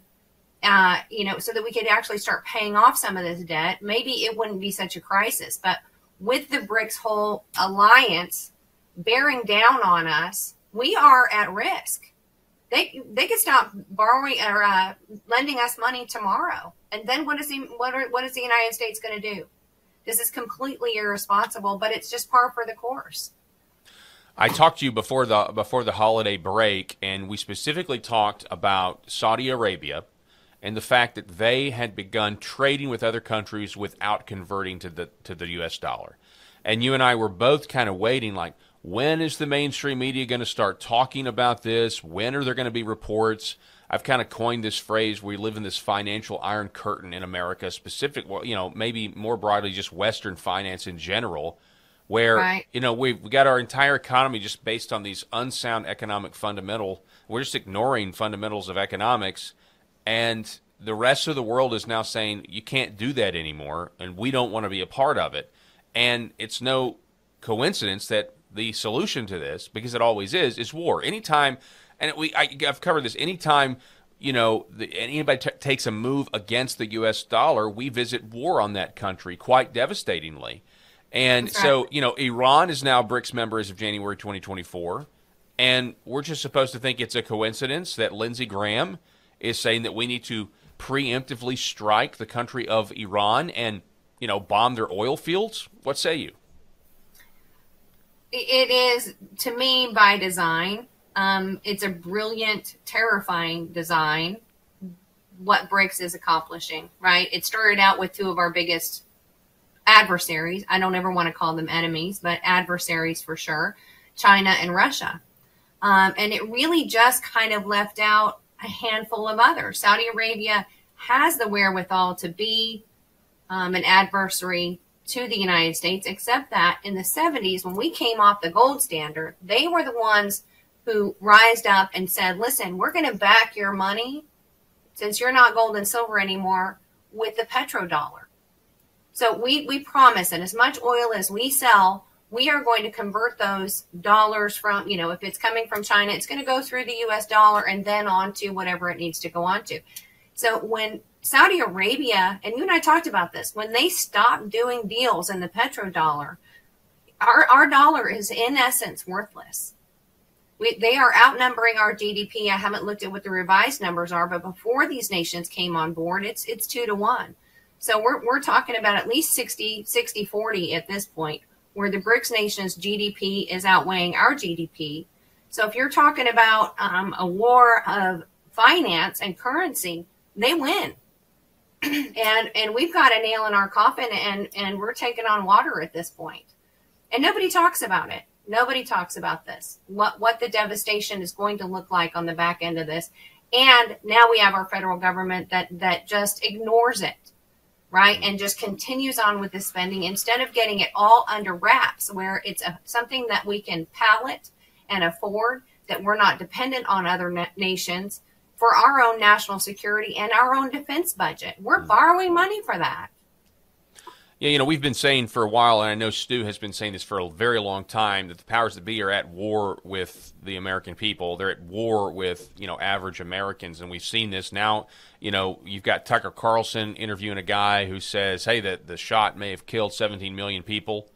Speaker 7: uh, you know, so that we could actually start paying off some of this debt, maybe it wouldn't be such a crisis. But with the BRICS whole alliance bearing down on us, we are at risk. They they could stop borrowing or uh, lending us money tomorrow, and then what is the what are, what is the United States going to do? This is completely irresponsible, but it's just par for the course.
Speaker 6: I talked to you before the before the holiday break, and we specifically talked about Saudi Arabia and the fact that they had begun trading with other countries without converting to the to the US dollar. And you and I were both kind of waiting like when is the mainstream media going to start talking about this? When are there going to be reports? I've kind of coined this phrase we live in this financial iron curtain in America, specific, well, you know, maybe more broadly just Western finance in general, where, right. you know, we've got our entire economy just based on these unsound economic fundamental. We're just ignoring fundamentals of economics and the rest of the world is now saying you can't do that anymore, and we don't want to be a part of it. And it's no coincidence that the solution to this, because it always is, is war. Anytime, and we I, have covered this. Anytime you know the, anybody t- takes a move against the U.S. dollar, we visit war on that country quite devastatingly. And exactly. so, you know, Iran is now BRICS member as of January 2024, and we're just supposed to think it's a coincidence that Lindsey Graham is saying that we need to preemptively strike the country of Iran and, you know, bomb their oil fields? What say you?
Speaker 7: It is, to me, by design. Um, it's a brilliant, terrifying design. What BRICS is accomplishing, right? It started out with two of our biggest adversaries. I don't ever want to call them enemies, but adversaries for sure China and Russia. Um, and it really just kind of left out a handful of others. Saudi Arabia has the wherewithal to be um, an adversary to the United States, except that in the 70s, when we came off the gold standard, they were the ones who rised up and said, listen, we're going to back your money since you're not gold and silver anymore with the petrodollar. So we, we promise that as much oil as we sell, we are going to convert those dollars from, you know, if it's coming from China, it's going to go through the US dollar and then on to whatever it needs to go on to. So when Saudi Arabia, and you and I talked about this, when they stopped doing deals in the petrodollar, our, our dollar is in essence worthless. We, they are outnumbering our GDP. I haven't looked at what the revised numbers are, but before these nations came on board, it's it's two to one. So we're, we're talking about at least 60, 60, 40 at this point where the BRICS nations' GDP is outweighing our GDP. So if you're talking about um, a war of finance and currency, they win. And and we've got a nail in our coffin and and we're taking on water at this. And nobody talks about it. Nobody talks about this. What what the devastation is going to look like on the back end of this. And now we have our federal government that that just ignores it, right? And just continues on with the spending instead of getting it all under wraps, where it's a, something that we can pallet and afford, that we're not dependent on other na- nations for our own national security and our own defense budget. We're mm. borrowing money for that.
Speaker 6: Yeah, you know, we've been saying for a while, and I know Stew has been saying this for a very long time, that the powers that be are at war with the American people. They're at war with, you know, average Americans. And we've seen this now. You know, you've got Tucker Carlson interviewing a guy who says, hey, that the shot may have killed 17 million people.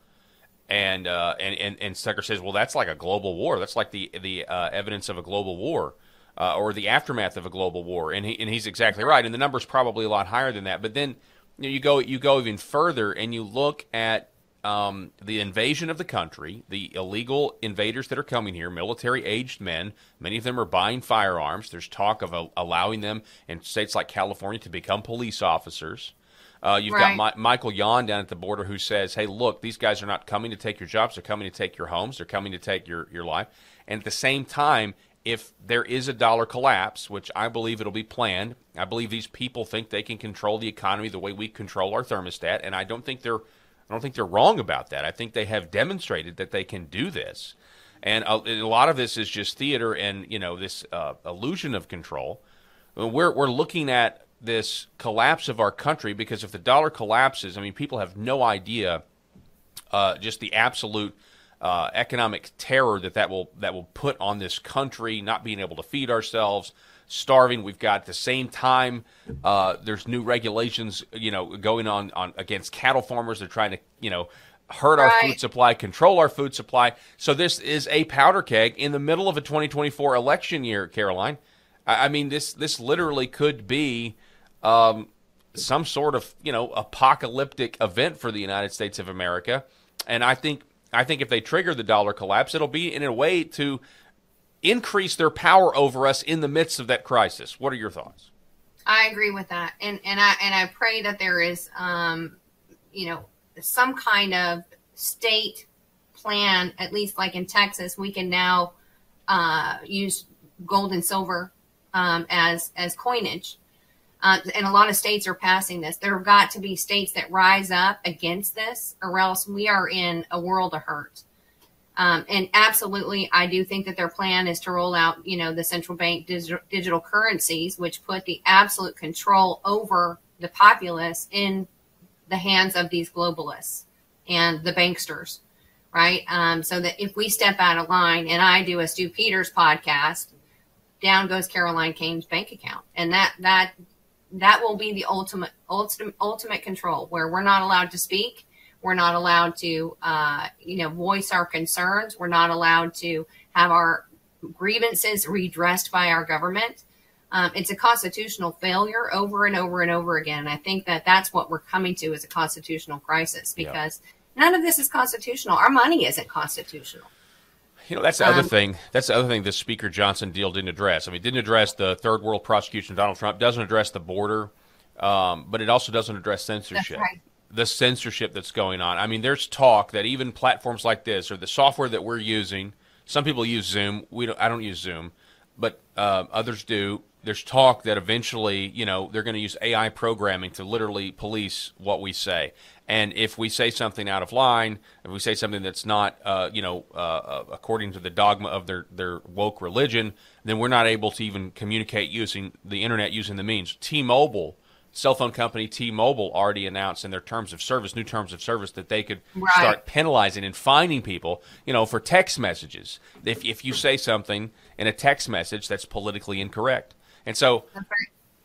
Speaker 6: And, uh, and, and, and Tucker says, well, that's like a global war. That's like the, the uh, evidence of a global war. Uh, or the aftermath of a global war, and he and he's exactly right. And the number's probably a lot higher than that. But then you, know, you go you go even further and you look at um, the invasion of the country, the illegal invaders that are coming here, military aged men. Many of them are buying firearms. There's talk of uh, allowing them in states like California to become police officers. Uh, you've right. got Michael Yon down at the border who says, "Hey, look, these guys are not coming to take your jobs; they're coming to take your homes. They're coming to take your your life." And at the same time, if there is a dollar collapse, which I believe it'll be planned, I believe these people think they can control the economy the way we control our thermostat, and I don't think they're I don't think they're wrong about that. I think they have demonstrated that they can do this, and a, a lot of this is just theater and you know this uh, illusion of control. We're we're looking at this collapse of our country because if the dollar collapses, I mean people have no idea uh, just the absolute uh, economic terror that that will that will put on this country, not being able to feed ourselves, starving. We've got at the same time uh, there's new regulations, you know, going on on against cattle farmers. They're trying to, you know, hurt our food supply, control our food supply. So this is a powder keg in the middle of a 2024 election year, Caroline. I, I mean, this this literally could be. Um, some sort of you know apocalyptic event for the United States of America, and I think I think if they trigger the dollar collapse, it'll be in a way to increase their power over us in the midst of that crisis. What are your thoughts?
Speaker 7: I agree with that, and and I and I pray that there is, um, you know, some kind of state plan, at least like in Texas, we can now uh, use gold and silver um, as as coinage uh, and a lot of states are passing this. There have got to be states that rise up against this, or else we are in a world of hurt. Um, and absolutely, I do think that their plan is to roll out, you know, the central bank digital, digital currencies, which put the absolute control over the populace in the hands of these globalists and the banksters, right? Um, so that if we step out of line, and I do a Stew Peters podcast, down goes Caroline Kane's bank account, and that that that will be the ultimate ultimate ultimate control where we're not allowed to speak. We're not allowed to uh, you know voice our concerns. We're not allowed to have our grievances redressed by our government. Um, it's a constitutional failure over and over and over again. And i think that that's what we're coming to as a constitutional crisis because yeah. none of this is constitutional. Our money isn't constitutional
Speaker 6: you know, that's the other um, thing. That's the other thing the Speaker Johnson deal didn't address. I mean, didn't address the third world prosecution of Donald Trump, doesn't address the border, um, but it also doesn't address censorship. Right. The censorship that's going on. I mean, there's talk that even platforms like this or the software that we're using, some people use Zoom. We don't, I don't use Zoom, but uh, others do there's talk that eventually, you know, they're going to use AI programming to literally police what we say. And if we say something out of line, if we say something that's not, uh, you know, uh, uh, according to the dogma of their, their woke religion, then we're not able to even communicate using the internet using the means. T-Mobile, cell phone company T-Mobile, already announced in their terms of service, new terms of service, that they could right. start penalizing and fining people, you know, for text messages. If if you say something in a text message that's politically incorrect. And so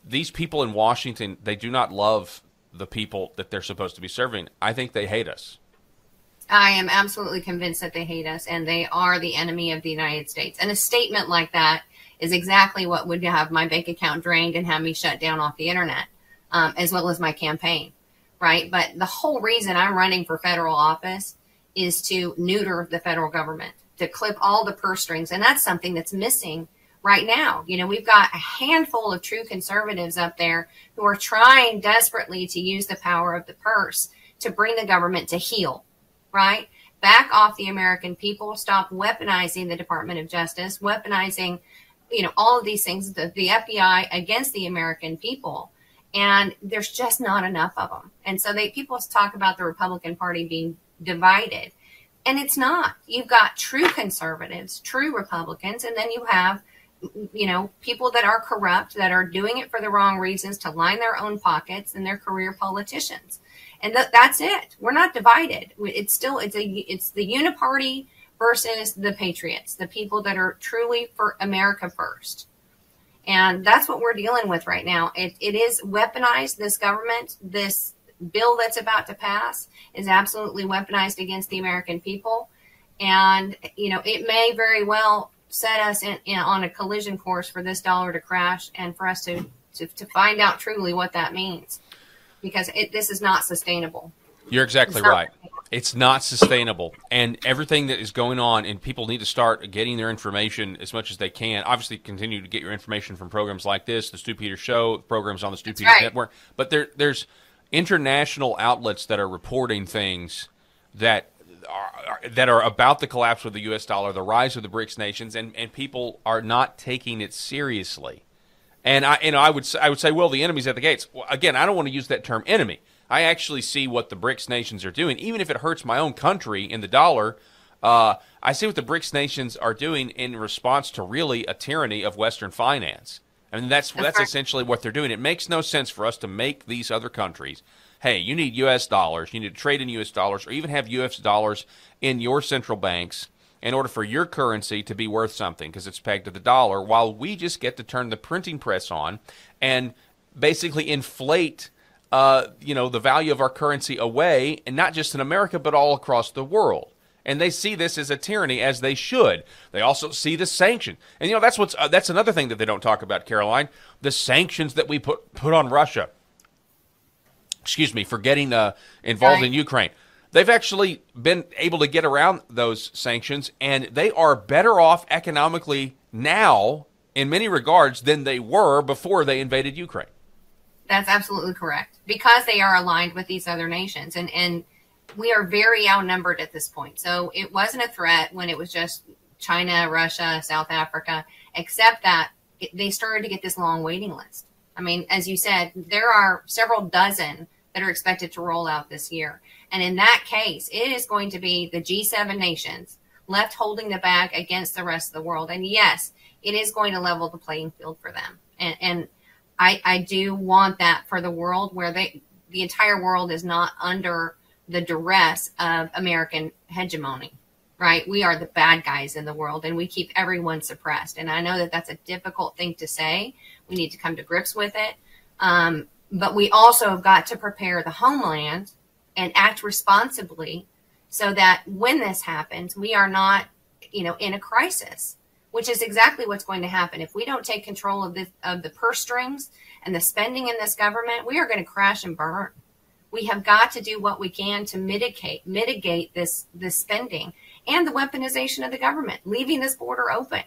Speaker 6: these people in Washington, they do not love the people that they're supposed to be serving. I think they hate us.
Speaker 7: I am absolutely convinced that they hate us and they are the enemy of the United States. And a statement like that is exactly what would have my bank account drained and have me shut down off the internet, um, as well as my campaign, right? But the whole reason I'm running for federal office is to neuter the federal government, to clip all the purse strings. And that's something that's missing right now. You know, we've got a handful of true conservatives up there who are trying desperately to use the power of the purse to bring the government to heel, right? back off the American people, stop weaponizing the Department of Justice, weaponizing, you know, all of these things, the, the FBI against the American people. And there's just not enough of them. And so they people talk about the Republican Party being divided. And it's not. You've got true conservatives, true Republicans, and then you have you know, people that are corrupt, that are doing it for the wrong reasons to line their own pockets and their career politicians. And th- that's it. We're not divided. It's still, it's a, it's the uniparty versus the patriots, the people that are truly for America first. And that's what we're dealing with right now. It, it is weaponized. This government, this bill that's about to pass is absolutely weaponized against the American people. And, you know, it may very well set us in, in, on a collision course for this dollar to crash and for us to, to, to find out truly what that means because it, this is not sustainable.
Speaker 6: You're exactly right. It's not sustainable. And everything that is going on, and people need to start getting their information as much as they can. Obviously, continue to get your information from programs like this, the Stew Peters Show, programs on the Stew Peters right. Network. But there, there's international outlets that are reporting things that are, that are about the collapse of the U.S. dollar, the rise of the BRICS nations, and, and people are not taking it seriously. And I, you know, I would I would say, well, the enemy's at the gates. Well, again, I don't want to use that term enemy. I actually see what the BRICS nations are doing, even if it hurts my own country in the dollar. Uh, I see what the BRICS nations are doing in response to really a tyranny of Western finance. I mean, that's that's, that's essentially what they're doing. It makes no sense for us to make these other countries hey, you need U.S. dollars, you need to trade in U.S. dollars, or even have U.S. dollars in your central banks in order for your currency to be worth something because it's pegged to the dollar, while we just get to turn the printing press on and basically inflate. Uh, you know the value of our currency away, and not just in America, but all across the world and they see this as a tyranny as they should they also see the sanction and you know that's what's uh, that's another thing that they don't talk about caroline the sanctions that we put put on russia excuse me, for getting uh, involved right. in Ukraine. They've actually been able to get around those sanctions, and they are better off economically now, in many regards, than they were before they invaded Ukraine.
Speaker 7: That's absolutely correct because they are aligned with these other nations, and and we are very outnumbered at this point. So it wasn't a threat when it was just China, Russia, South Africa, except that it, they started to get this long waiting list. I mean, as you said, there are several dozen that are expected to roll out this year. And in that case, it is going to be the G7 nations left holding the bag against the rest of the world. And yes, it is going to level the playing field for them. And, and I, I do want that for the world where they, the entire world is not under the duress of American hegemony, right? We are the bad guys in the world and we keep everyone suppressed. And I know that that's a difficult thing to say. We need to come to grips with it. Um, but we also have got to prepare the homeland and act responsibly so that when this happens, we are not, you know, in a crisis, which is exactly what's going to happen. If we don't take control of the, of the purse strings and the spending in this government, we are going to crash and burn. We have got to do what we can to mitigate, mitigate this, this spending and the weaponization of the government, leaving this border open.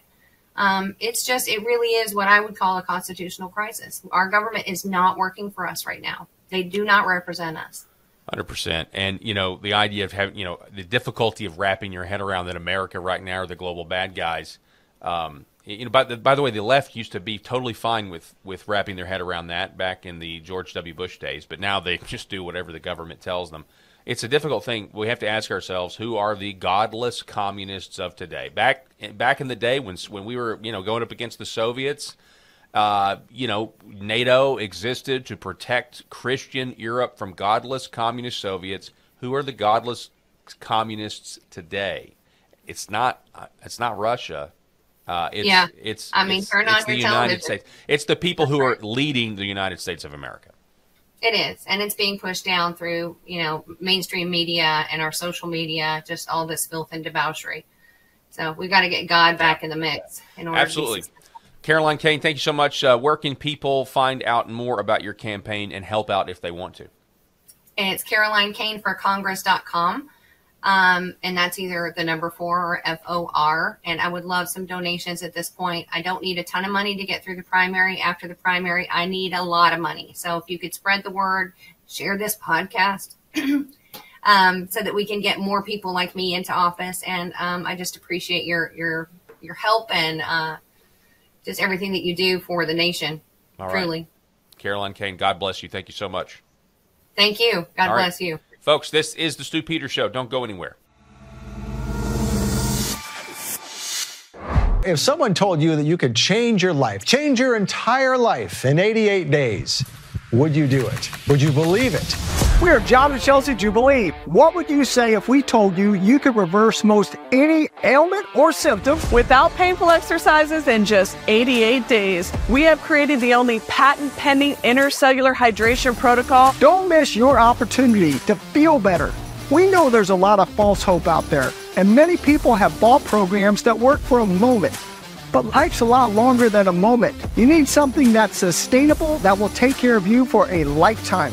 Speaker 7: Um, it's just, it really is what I would call a constitutional crisis. Our government is not working for us right now. They do not represent us.
Speaker 6: Hundred percent, and you know the idea of having, you know, the difficulty of wrapping your head around that America right now are the global bad guys. Um, you know, by the, by the way, the left used to be totally fine with with wrapping their head around that back in the George W. Bush days, but now they just do whatever the government tells them it's a difficult thing. We have to ask ourselves who are the godless communists of today. Back back in the day when when we were you know going up against the Soviets, uh, you know NATO existed to protect Christian Europe from godless communist Soviets. Who are the godless communists today? It's not it's not Russia. Uh, it's,
Speaker 7: yeah,
Speaker 6: it's.
Speaker 7: I mean,
Speaker 6: it's,
Speaker 7: turn
Speaker 6: on
Speaker 7: your
Speaker 6: the
Speaker 7: television.
Speaker 6: United States. It's the people who are leading the United States of America.
Speaker 7: It is, and it's being pushed down through you know mainstream media and our social media, just all this filth and debauchery. So we've got to get God back in the mix in order.
Speaker 6: Absolutely. Caroline Kane, thank you so much. Uh, where can people find out more about your campaign and help out if they want to?
Speaker 7: And it's CarolineKaneForCongress.com. Um, and that's either the number four or F O R. And I would love some donations at this point. I don't need a ton of money to get through the primary. After the primary, I need a lot of money. So if you could spread the word, share this podcast. um, so that we can get more people like me into office. And um, I just appreciate your your your help and uh, just everything that you do for the nation. All truly. Right.
Speaker 6: Caroline Kane, God bless you. Thank you so much.
Speaker 7: Thank you. God All bless right. you.
Speaker 6: Folks, this is the Stew Peter Show. Don't go anywhere.
Speaker 8: If someone told you that you could change your life, change your entire life in 88 days, would you do it? Would you believe it?
Speaker 9: We are John and Chelsea Jubilee. What would you say if we told you you could reverse most any ailment or symptom
Speaker 10: without painful exercises in just 88 days? We have created the only patent pending intercellular hydration protocol.
Speaker 9: Don't miss your opportunity to feel better. We know there's a lot of false hope out there, and many people have bought programs that work for a moment but life's a lot longer than a moment. You need something that's sustainable that will take care of you for a lifetime.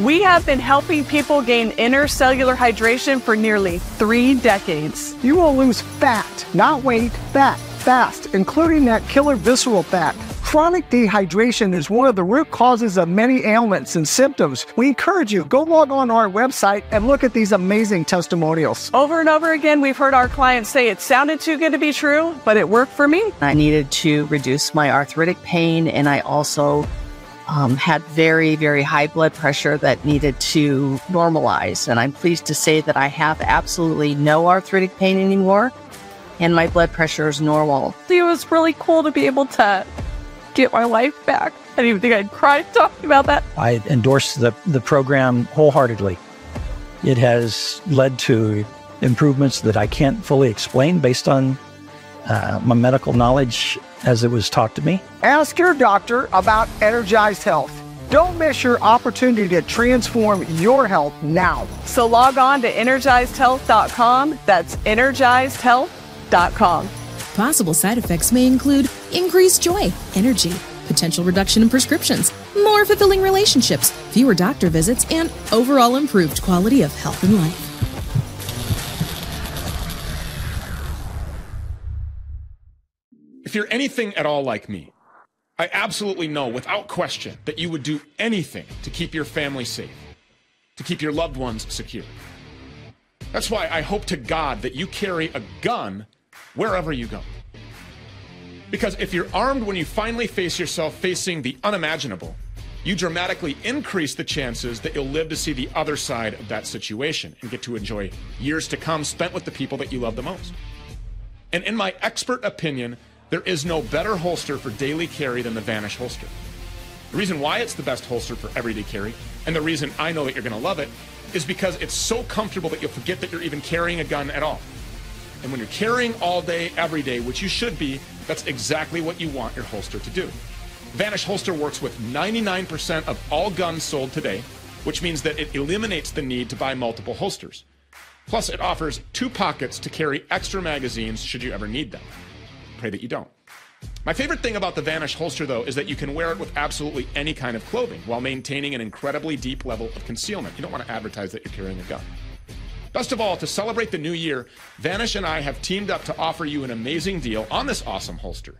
Speaker 10: We have been helping people gain intercellular hydration for nearly three decades.
Speaker 9: You will lose fat, not weight, fat, fast, including that killer visceral fat. Chronic dehydration is one of the root causes of many ailments and symptoms. We encourage you, go log on our website and look at these amazing testimonials.
Speaker 10: Over and over again, we've heard our clients say it sounded too good to be true, but it worked for me.
Speaker 11: I needed to reduce my arthritic pain, and I also um, had very, very high blood pressure that needed to normalize. And I'm pleased to say that I have absolutely no arthritic pain anymore, and my blood pressure is normal.
Speaker 10: It was really cool to be able to get my life back. I didn't even think I'd cry talking about that.
Speaker 12: I endorse the, the program wholeheartedly. It has led to improvements that I can't fully explain based on uh, my medical knowledge as it was taught to me.
Speaker 9: Ask your doctor about Energized Health. Don't miss your opportunity to transform your health now.
Speaker 10: So log on to energizedhealth.com. That's energizedhealth.com.
Speaker 13: Possible side effects may include increased joy, energy, potential reduction in prescriptions, more fulfilling relationships, fewer doctor visits, and overall improved quality of health and life.
Speaker 2: If you're anything at all like me, I absolutely know without question that you would do anything to keep your family safe, to keep your loved ones secure. That's why I hope to God that you carry a gun wherever you go. Because if you're armed when you finally face yourself facing the unimaginable, you dramatically increase the chances that you'll live to see the other side of that situation and get to enjoy years to come spent with the people that you love the most. And in my expert opinion, there is no better holster for daily carry than the Vanish holster. The reason why it's the best holster for everyday carry, and the reason I know that you're going to love it, is because it's so comfortable that you'll forget that you're even carrying a gun at all. And when you're carrying all day, every day, which you should be, that's exactly what you want your holster to do. Vanish Holster works with 99% of all guns sold today, which means that it eliminates the need to buy multiple holsters. Plus, it offers two pockets to carry extra magazines should you ever need them. Pray that you don't. My favorite thing about the Vanish holster, though, is that you can wear it with absolutely any kind of clothing while maintaining an incredibly deep level of concealment. You don't want to advertise that you're carrying a gun. Best of all, to celebrate the new year, Vanish and I have teamed up to offer you an amazing deal on this awesome holster.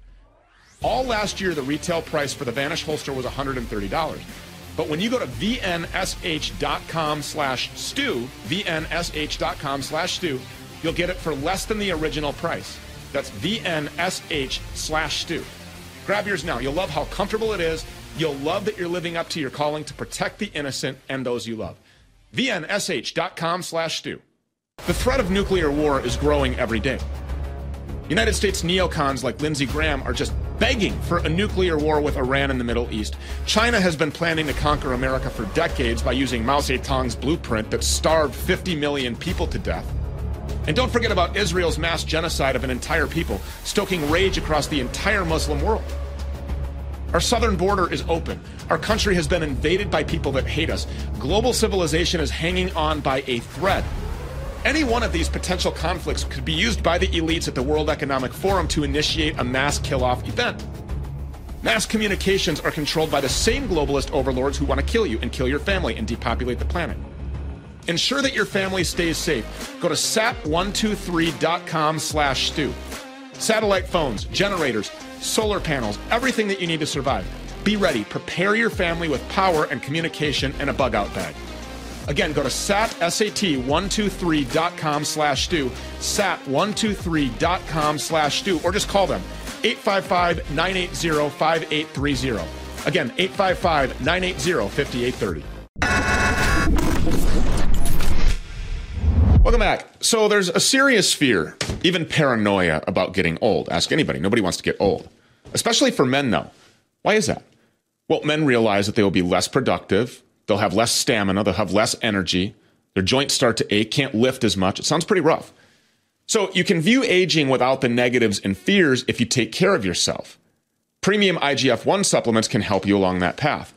Speaker 2: All last year, the retail price for the Vanish holster was $130. But when you go to vnsh.com slash stew, vnsh.com slash stew, you'll get it for less than the original price. That's vnsh slash stew. Grab yours now. You'll love how comfortable it is. You'll love that you're living up to your calling to protect the innocent and those you love vnsh.com slash stew. The threat of nuclear war is growing every day. United States neocons like Lindsey Graham are just begging for a nuclear war with Iran in the Middle East. China has been planning to conquer America for decades by using Mao Zedong's blueprint that starved 50 million people to death. And don't forget about Israel's mass genocide of an entire people, stoking rage across the entire Muslim world. Our southern border is open. Our country has been invaded by people that hate us. Global civilization is hanging on by a thread. Any one of these potential conflicts could be used by the elites at the World Economic Forum to initiate a mass kill off event. Mass communications are controlled by the same globalist overlords who want to kill you and kill your family and depopulate the planet. Ensure that your family stays safe. Go to sat123.com slash stew. Satellite phones, generators, solar panels, everything that you need to survive. Be ready. Prepare your family with power and communication and a bug out bag. Again, go to sat, sat123.com slash stew, sat123.com slash stew, or just call them 855-980-5830. Again, 855-980-5830. Welcome back. So there's a serious fear, even paranoia about getting old. Ask anybody. Nobody wants to get old. Especially for men, though. Why is that? Well, men realize that they will be less productive, they'll have less stamina, they'll have less energy, their joints start to ache, can't lift as much. It sounds pretty rough. So you can view aging without the negatives and fears if you take care of yourself. Premium IGF 1 supplements can help you along that path.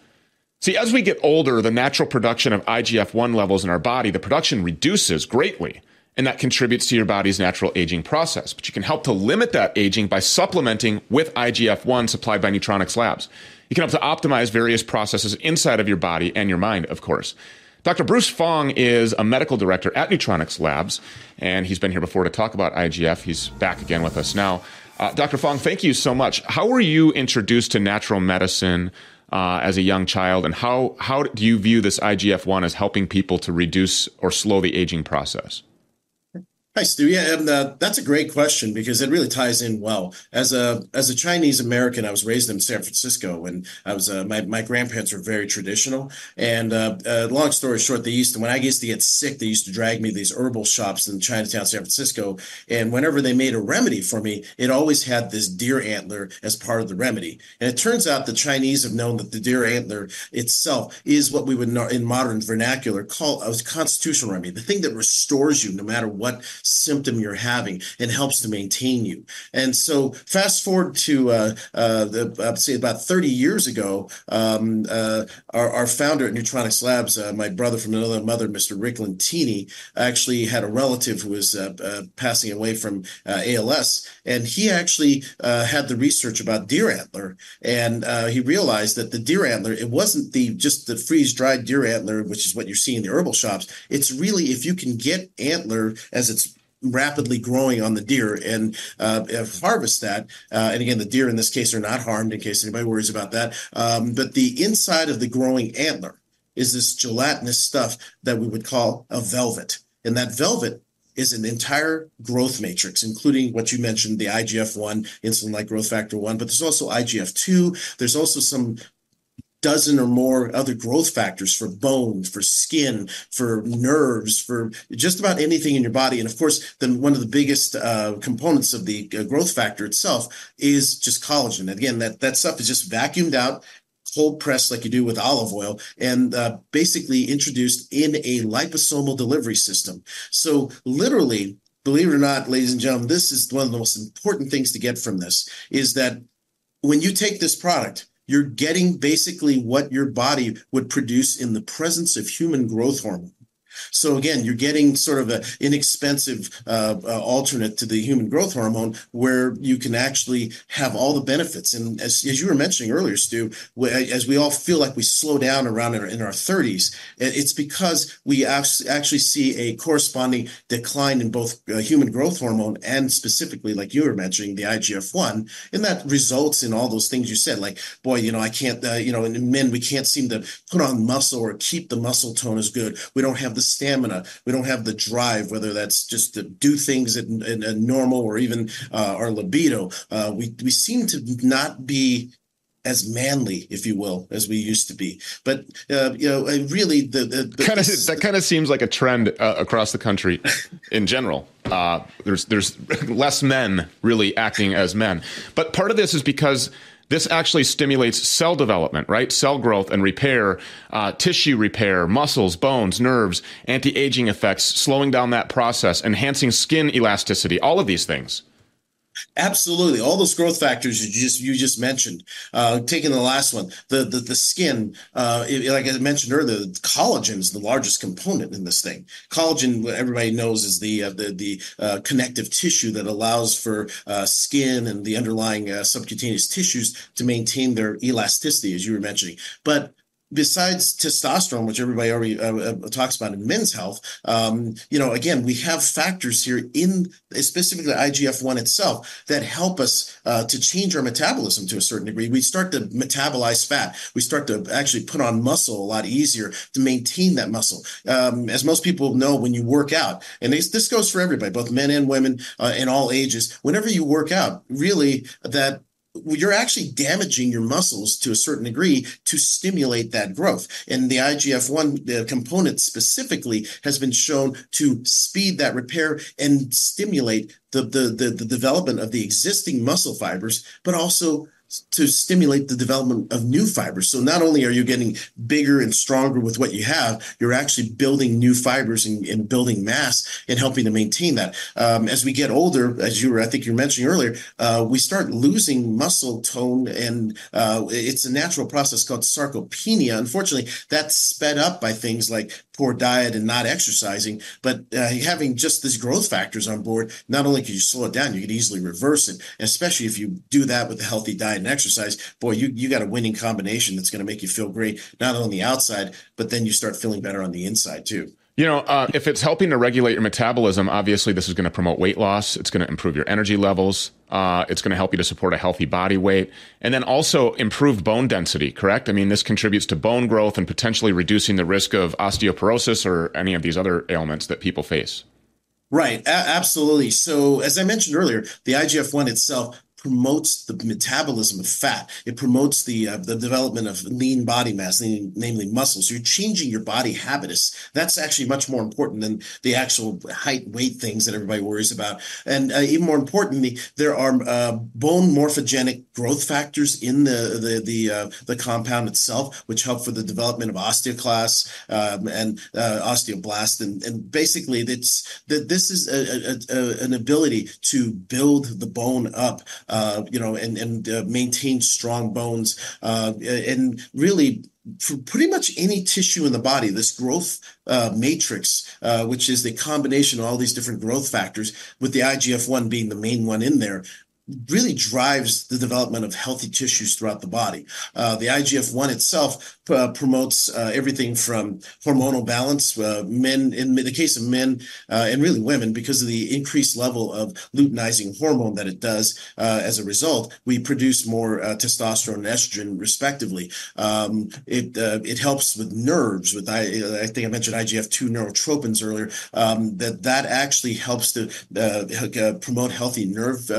Speaker 2: See, as we get older, the natural production of IGF 1 levels in our body, the production reduces greatly, and that contributes to your body's natural aging process. But you can help to limit that aging by supplementing with IGF 1 supplied by Nutronics Labs. You can help to optimize various processes inside of your body and your mind, of course. Dr. Bruce Fong is a medical director at Nutronics Labs, and he's been here before to talk about IGF. He's back again with us now. Uh, Dr. Fong, thank you so much. How were you introduced to natural medicine uh, as a young child, and how, how do you view this IGF 1 as helping people to reduce or slow the aging process?
Speaker 14: Hi, Stew. Yeah, and, uh, that's a great question because it really ties in well. As a as a Chinese American, I was raised in San Francisco, and I was uh, my my grandparents were very traditional. And uh, uh long story short, they used to when I used to get sick, they used to drag me to these herbal shops in Chinatown, San Francisco. And whenever they made a remedy for me, it always had this deer antler as part of the remedy. And it turns out the Chinese have known that the deer antler itself is what we would in modern vernacular call a constitutional remedy, the thing that restores you no matter what symptom you're having and helps to maintain you. And so, fast forward to uh, uh, the, I'd say about 30 years ago, um, uh, our, our, founder at Nutronics Labs, uh, my brother from another mother, Mr. Rick Lentini, actually had a relative who was uh, uh, passing away from ALS, and he actually had the research about deer antler, and he realized that the deer antler, it wasn't the just the freeze dried deer antler, which is what you see in the herbal shops. It's really if you can get antler as it's rapidly growing on the deer and uh, harvest that. Uh, and again, the deer in this case are not harmed in case anybody worries about that. Um, but the inside of the growing antler is this gelatinous stuff that we would call a velvet. And that velvet is an entire growth matrix, including what you mentioned, the IGF 1, insulin like growth factor 1, but there's also IGF 2. There's also some dozen or more other growth factors for bones, for skin, for nerves, for just about anything in your body. And of course, then one of the biggest uh, components of the uh, growth factor itself is just collagen. Again, that, that stuff is just vacuumed out cold pressed like you do with olive oil and uh, basically introduced in a liposomal delivery system. So literally, believe it or not, ladies and gentlemen, this is one of the most important things to get from this is that when you take this product, you're getting basically what your body would produce in the presence of human growth hormone. So again, you're getting sort of an inexpensive uh, uh, alternate to the human growth hormone, where you can actually have all the benefits. And as, as you were mentioning earlier, Stew, as we all feel like we slow down around in our, in our 30s, it's because we actually see a corresponding decline in both uh, human growth hormone and specifically, like you were mentioning, the IGF-1, and that results in all those things you said. Like, boy, you know, I can't, uh, you know, in men we can't seem to put on muscle or keep the muscle tone as good. We don't have the stamina. We don't have the drive, whether that's just to do things in, in a normal or even uh, our libido. Uh, we we seem to not be as manly, if you will, as we used to be. But uh, you know, really, the, the, the
Speaker 2: kind of that kind of seems like a trend uh, across the country in general. Uh, there's there's less men really acting as men, but part of this is because this actually stimulates cell development, right? Cell growth and repair, uh, tissue repair, muscles, bones, nerves, anti aging effects, slowing down that process, enhancing skin elasticity, all of these things.
Speaker 14: Absolutely, all those growth factors you just you just mentioned. Uh, taking the last one, the the, the skin, uh, it, like I mentioned earlier, collagen is the largest component in this thing. Collagen, everybody knows, is the uh, the the uh, connective tissue that allows for uh, skin and the underlying uh, subcutaneous tissues to maintain their elasticity, as you were mentioning. But besides testosterone, which everybody already uh, uh, talks about in men's health, um, you know, again, we have factors here in specifically IGF 1 itself that help us uh, to change our metabolism to a certain degree. We start to metabolize fat. We start to actually put on muscle a lot easier to maintain that muscle. Um, as most people know, when you work out, and this, this goes for everybody, both men and women uh, in all ages, whenever you work out, really that you're actually damaging your muscles to a certain degree to stimulate that growth. And the IGF 1 component specifically has been shown to speed that repair and stimulate the, the, the, the development of the existing muscle fibers, but also to stimulate the development of new fibers. So not only are you getting bigger and stronger with what you have, you're actually building new fibers and, and building mass and helping to maintain that. Um, as we get older, as you were, I think you were mentioning earlier, uh, we start losing muscle tone, and uh, it's a natural process called sarcopenia. Unfortunately, that's sped up by things like poor diet and not exercising. But uh, having just these growth factors on board, not only can you slow it down, you can easily reverse it. And especially if you do that with a healthy diet and exercise, boy, you you got a winning combination that's going to make you feel great, not on the outside, but then you start feeling better on the inside too.
Speaker 2: You know, uh, if it's helping to regulate your metabolism, obviously this is going to promote weight loss. It's going to improve your energy levels. Uh, it's going to help you to support a healthy body weight and then also improve bone density, correct? I mean, this contributes to bone growth and potentially reducing the risk of osteoporosis or any of these other ailments that people face.
Speaker 14: Right, a- absolutely. So, as I mentioned earlier, the IGF 1 itself promotes the metabolism of fat. It promotes the uh, the development of lean body mass, namely muscles. So you're changing your body habitus. That's actually much more important than the actual height, weight things that everybody worries about. And uh, even more importantly, there are uh, bone morphogenic growth factors in the the the, uh, the compound itself, which help for the development of osteoclasts um, and uh, osteoblast. And, and basically, it's that this is a, a, a, an ability to build the bone up uh, you know, and and uh, maintain strong bones, uh, and really for pretty much any tissue in the body, this growth uh, matrix, uh, which is the combination of all these different growth factors, with the IGF 1 being the main one in there, really drives the development of healthy tissues throughout the body. Uh, the IGF 1 itself uh, promotes uh, everything from hormonal balance. Uh, men, in the case of men uh, and really women, because of the increased level of luteinizing hormone that it does, as a result, we produce more testosterone and estrogen, respectively. Um, it it helps with nerves. With I, I think I mentioned IGF 2 neurotrophins earlier. Um, that that actually helps to promote healthy nerve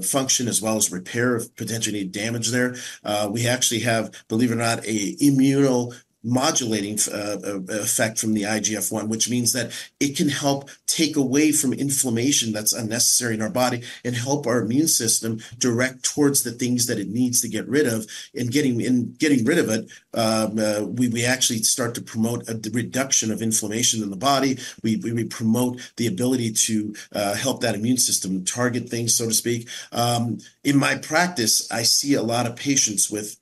Speaker 14: function as well as repair of potentially damage there. Uh, we actually have, believe it or not, a immuno modulating uh, uh effect from the IGF-1, which means that it can help take away from inflammation that's unnecessary in our body and help our immune system direct towards the things that it needs to get rid of. And getting in getting rid of it, um, uh, we we actually start to promote a reduction of inflammation in the body. We we, we promote the ability to uh, help that immune system target things, so to speak. Um, in my practice, I see a lot of patients with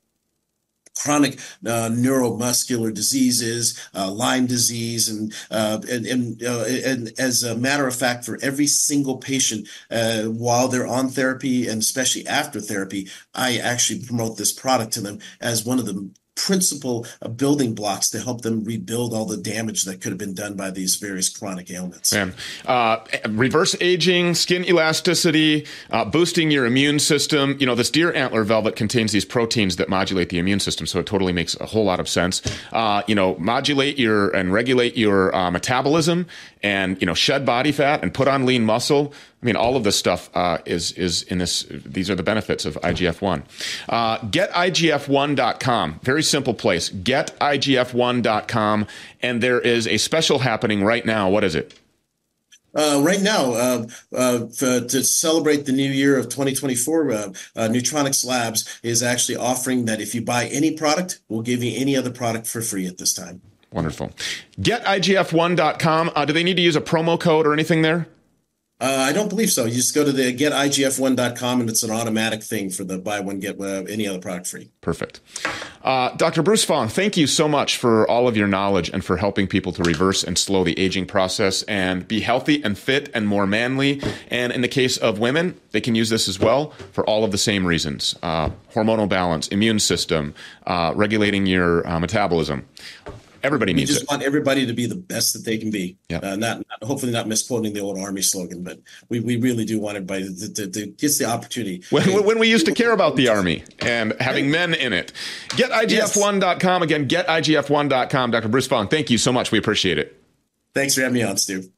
Speaker 14: chronic uh, neuromuscular diseases, uh, Lyme disease, and uh, and and, uh, and, as a matter of fact, for every single patient uh, while they're on therapy and especially after therapy, I actually promote this product to them as one of the principal building blocks to help them rebuild all the damage that could have been done by these various chronic ailments.
Speaker 2: Man, uh, reverse aging, skin elasticity, uh, boosting your immune system. You know, this deer antler velvet contains these proteins that modulate the immune system, so it totally makes a whole lot of sense. Uh, you know, modulate your and regulate your uh, metabolism, and you know, shed body fat and put on lean muscle. I mean, all of this stuff uh, is is in this. These are the benefits of IGF one. Uh, GetIGF1.com, very simple place. GetIGF1.com, and there is a special happening right now. What is it?
Speaker 14: Uh, right now, uh, uh, to celebrate the new year of 2024, uh, uh, Nutronics Labs is actually offering that if you buy any product, we'll give you any other product for free at this time.
Speaker 2: Wonderful. GetIGF1.com. Uh, do they need to use a promo code or anything there?
Speaker 14: Uh, I don't believe so. You just go to the getigf1.com and it's an automatic thing for the buy one get uh, any other product free.
Speaker 2: Perfect. Uh, Dr. Bruce Fong, thank you so much for all of your knowledge and for helping people to reverse and slow the aging process and be healthy and fit and more manly. And in the case of women, they can use this as well for all of the same reasons uh, hormonal balance, immune system, uh, regulating your uh, metabolism everybody
Speaker 14: we
Speaker 2: needs
Speaker 14: just
Speaker 2: it.
Speaker 14: want everybody to be the best that they can be.
Speaker 2: Yeah.
Speaker 14: Uh, not, not, hopefully not misquoting the old army slogan, but we, we really do want everybody to, to, to get the opportunity.
Speaker 2: When, when we used to care about the army and having men in it. GetIGF1.com again. GetIGF1.com. Dr. Bruce Fong, thank you so much. We appreciate it.
Speaker 14: Thanks for having me on, Stew.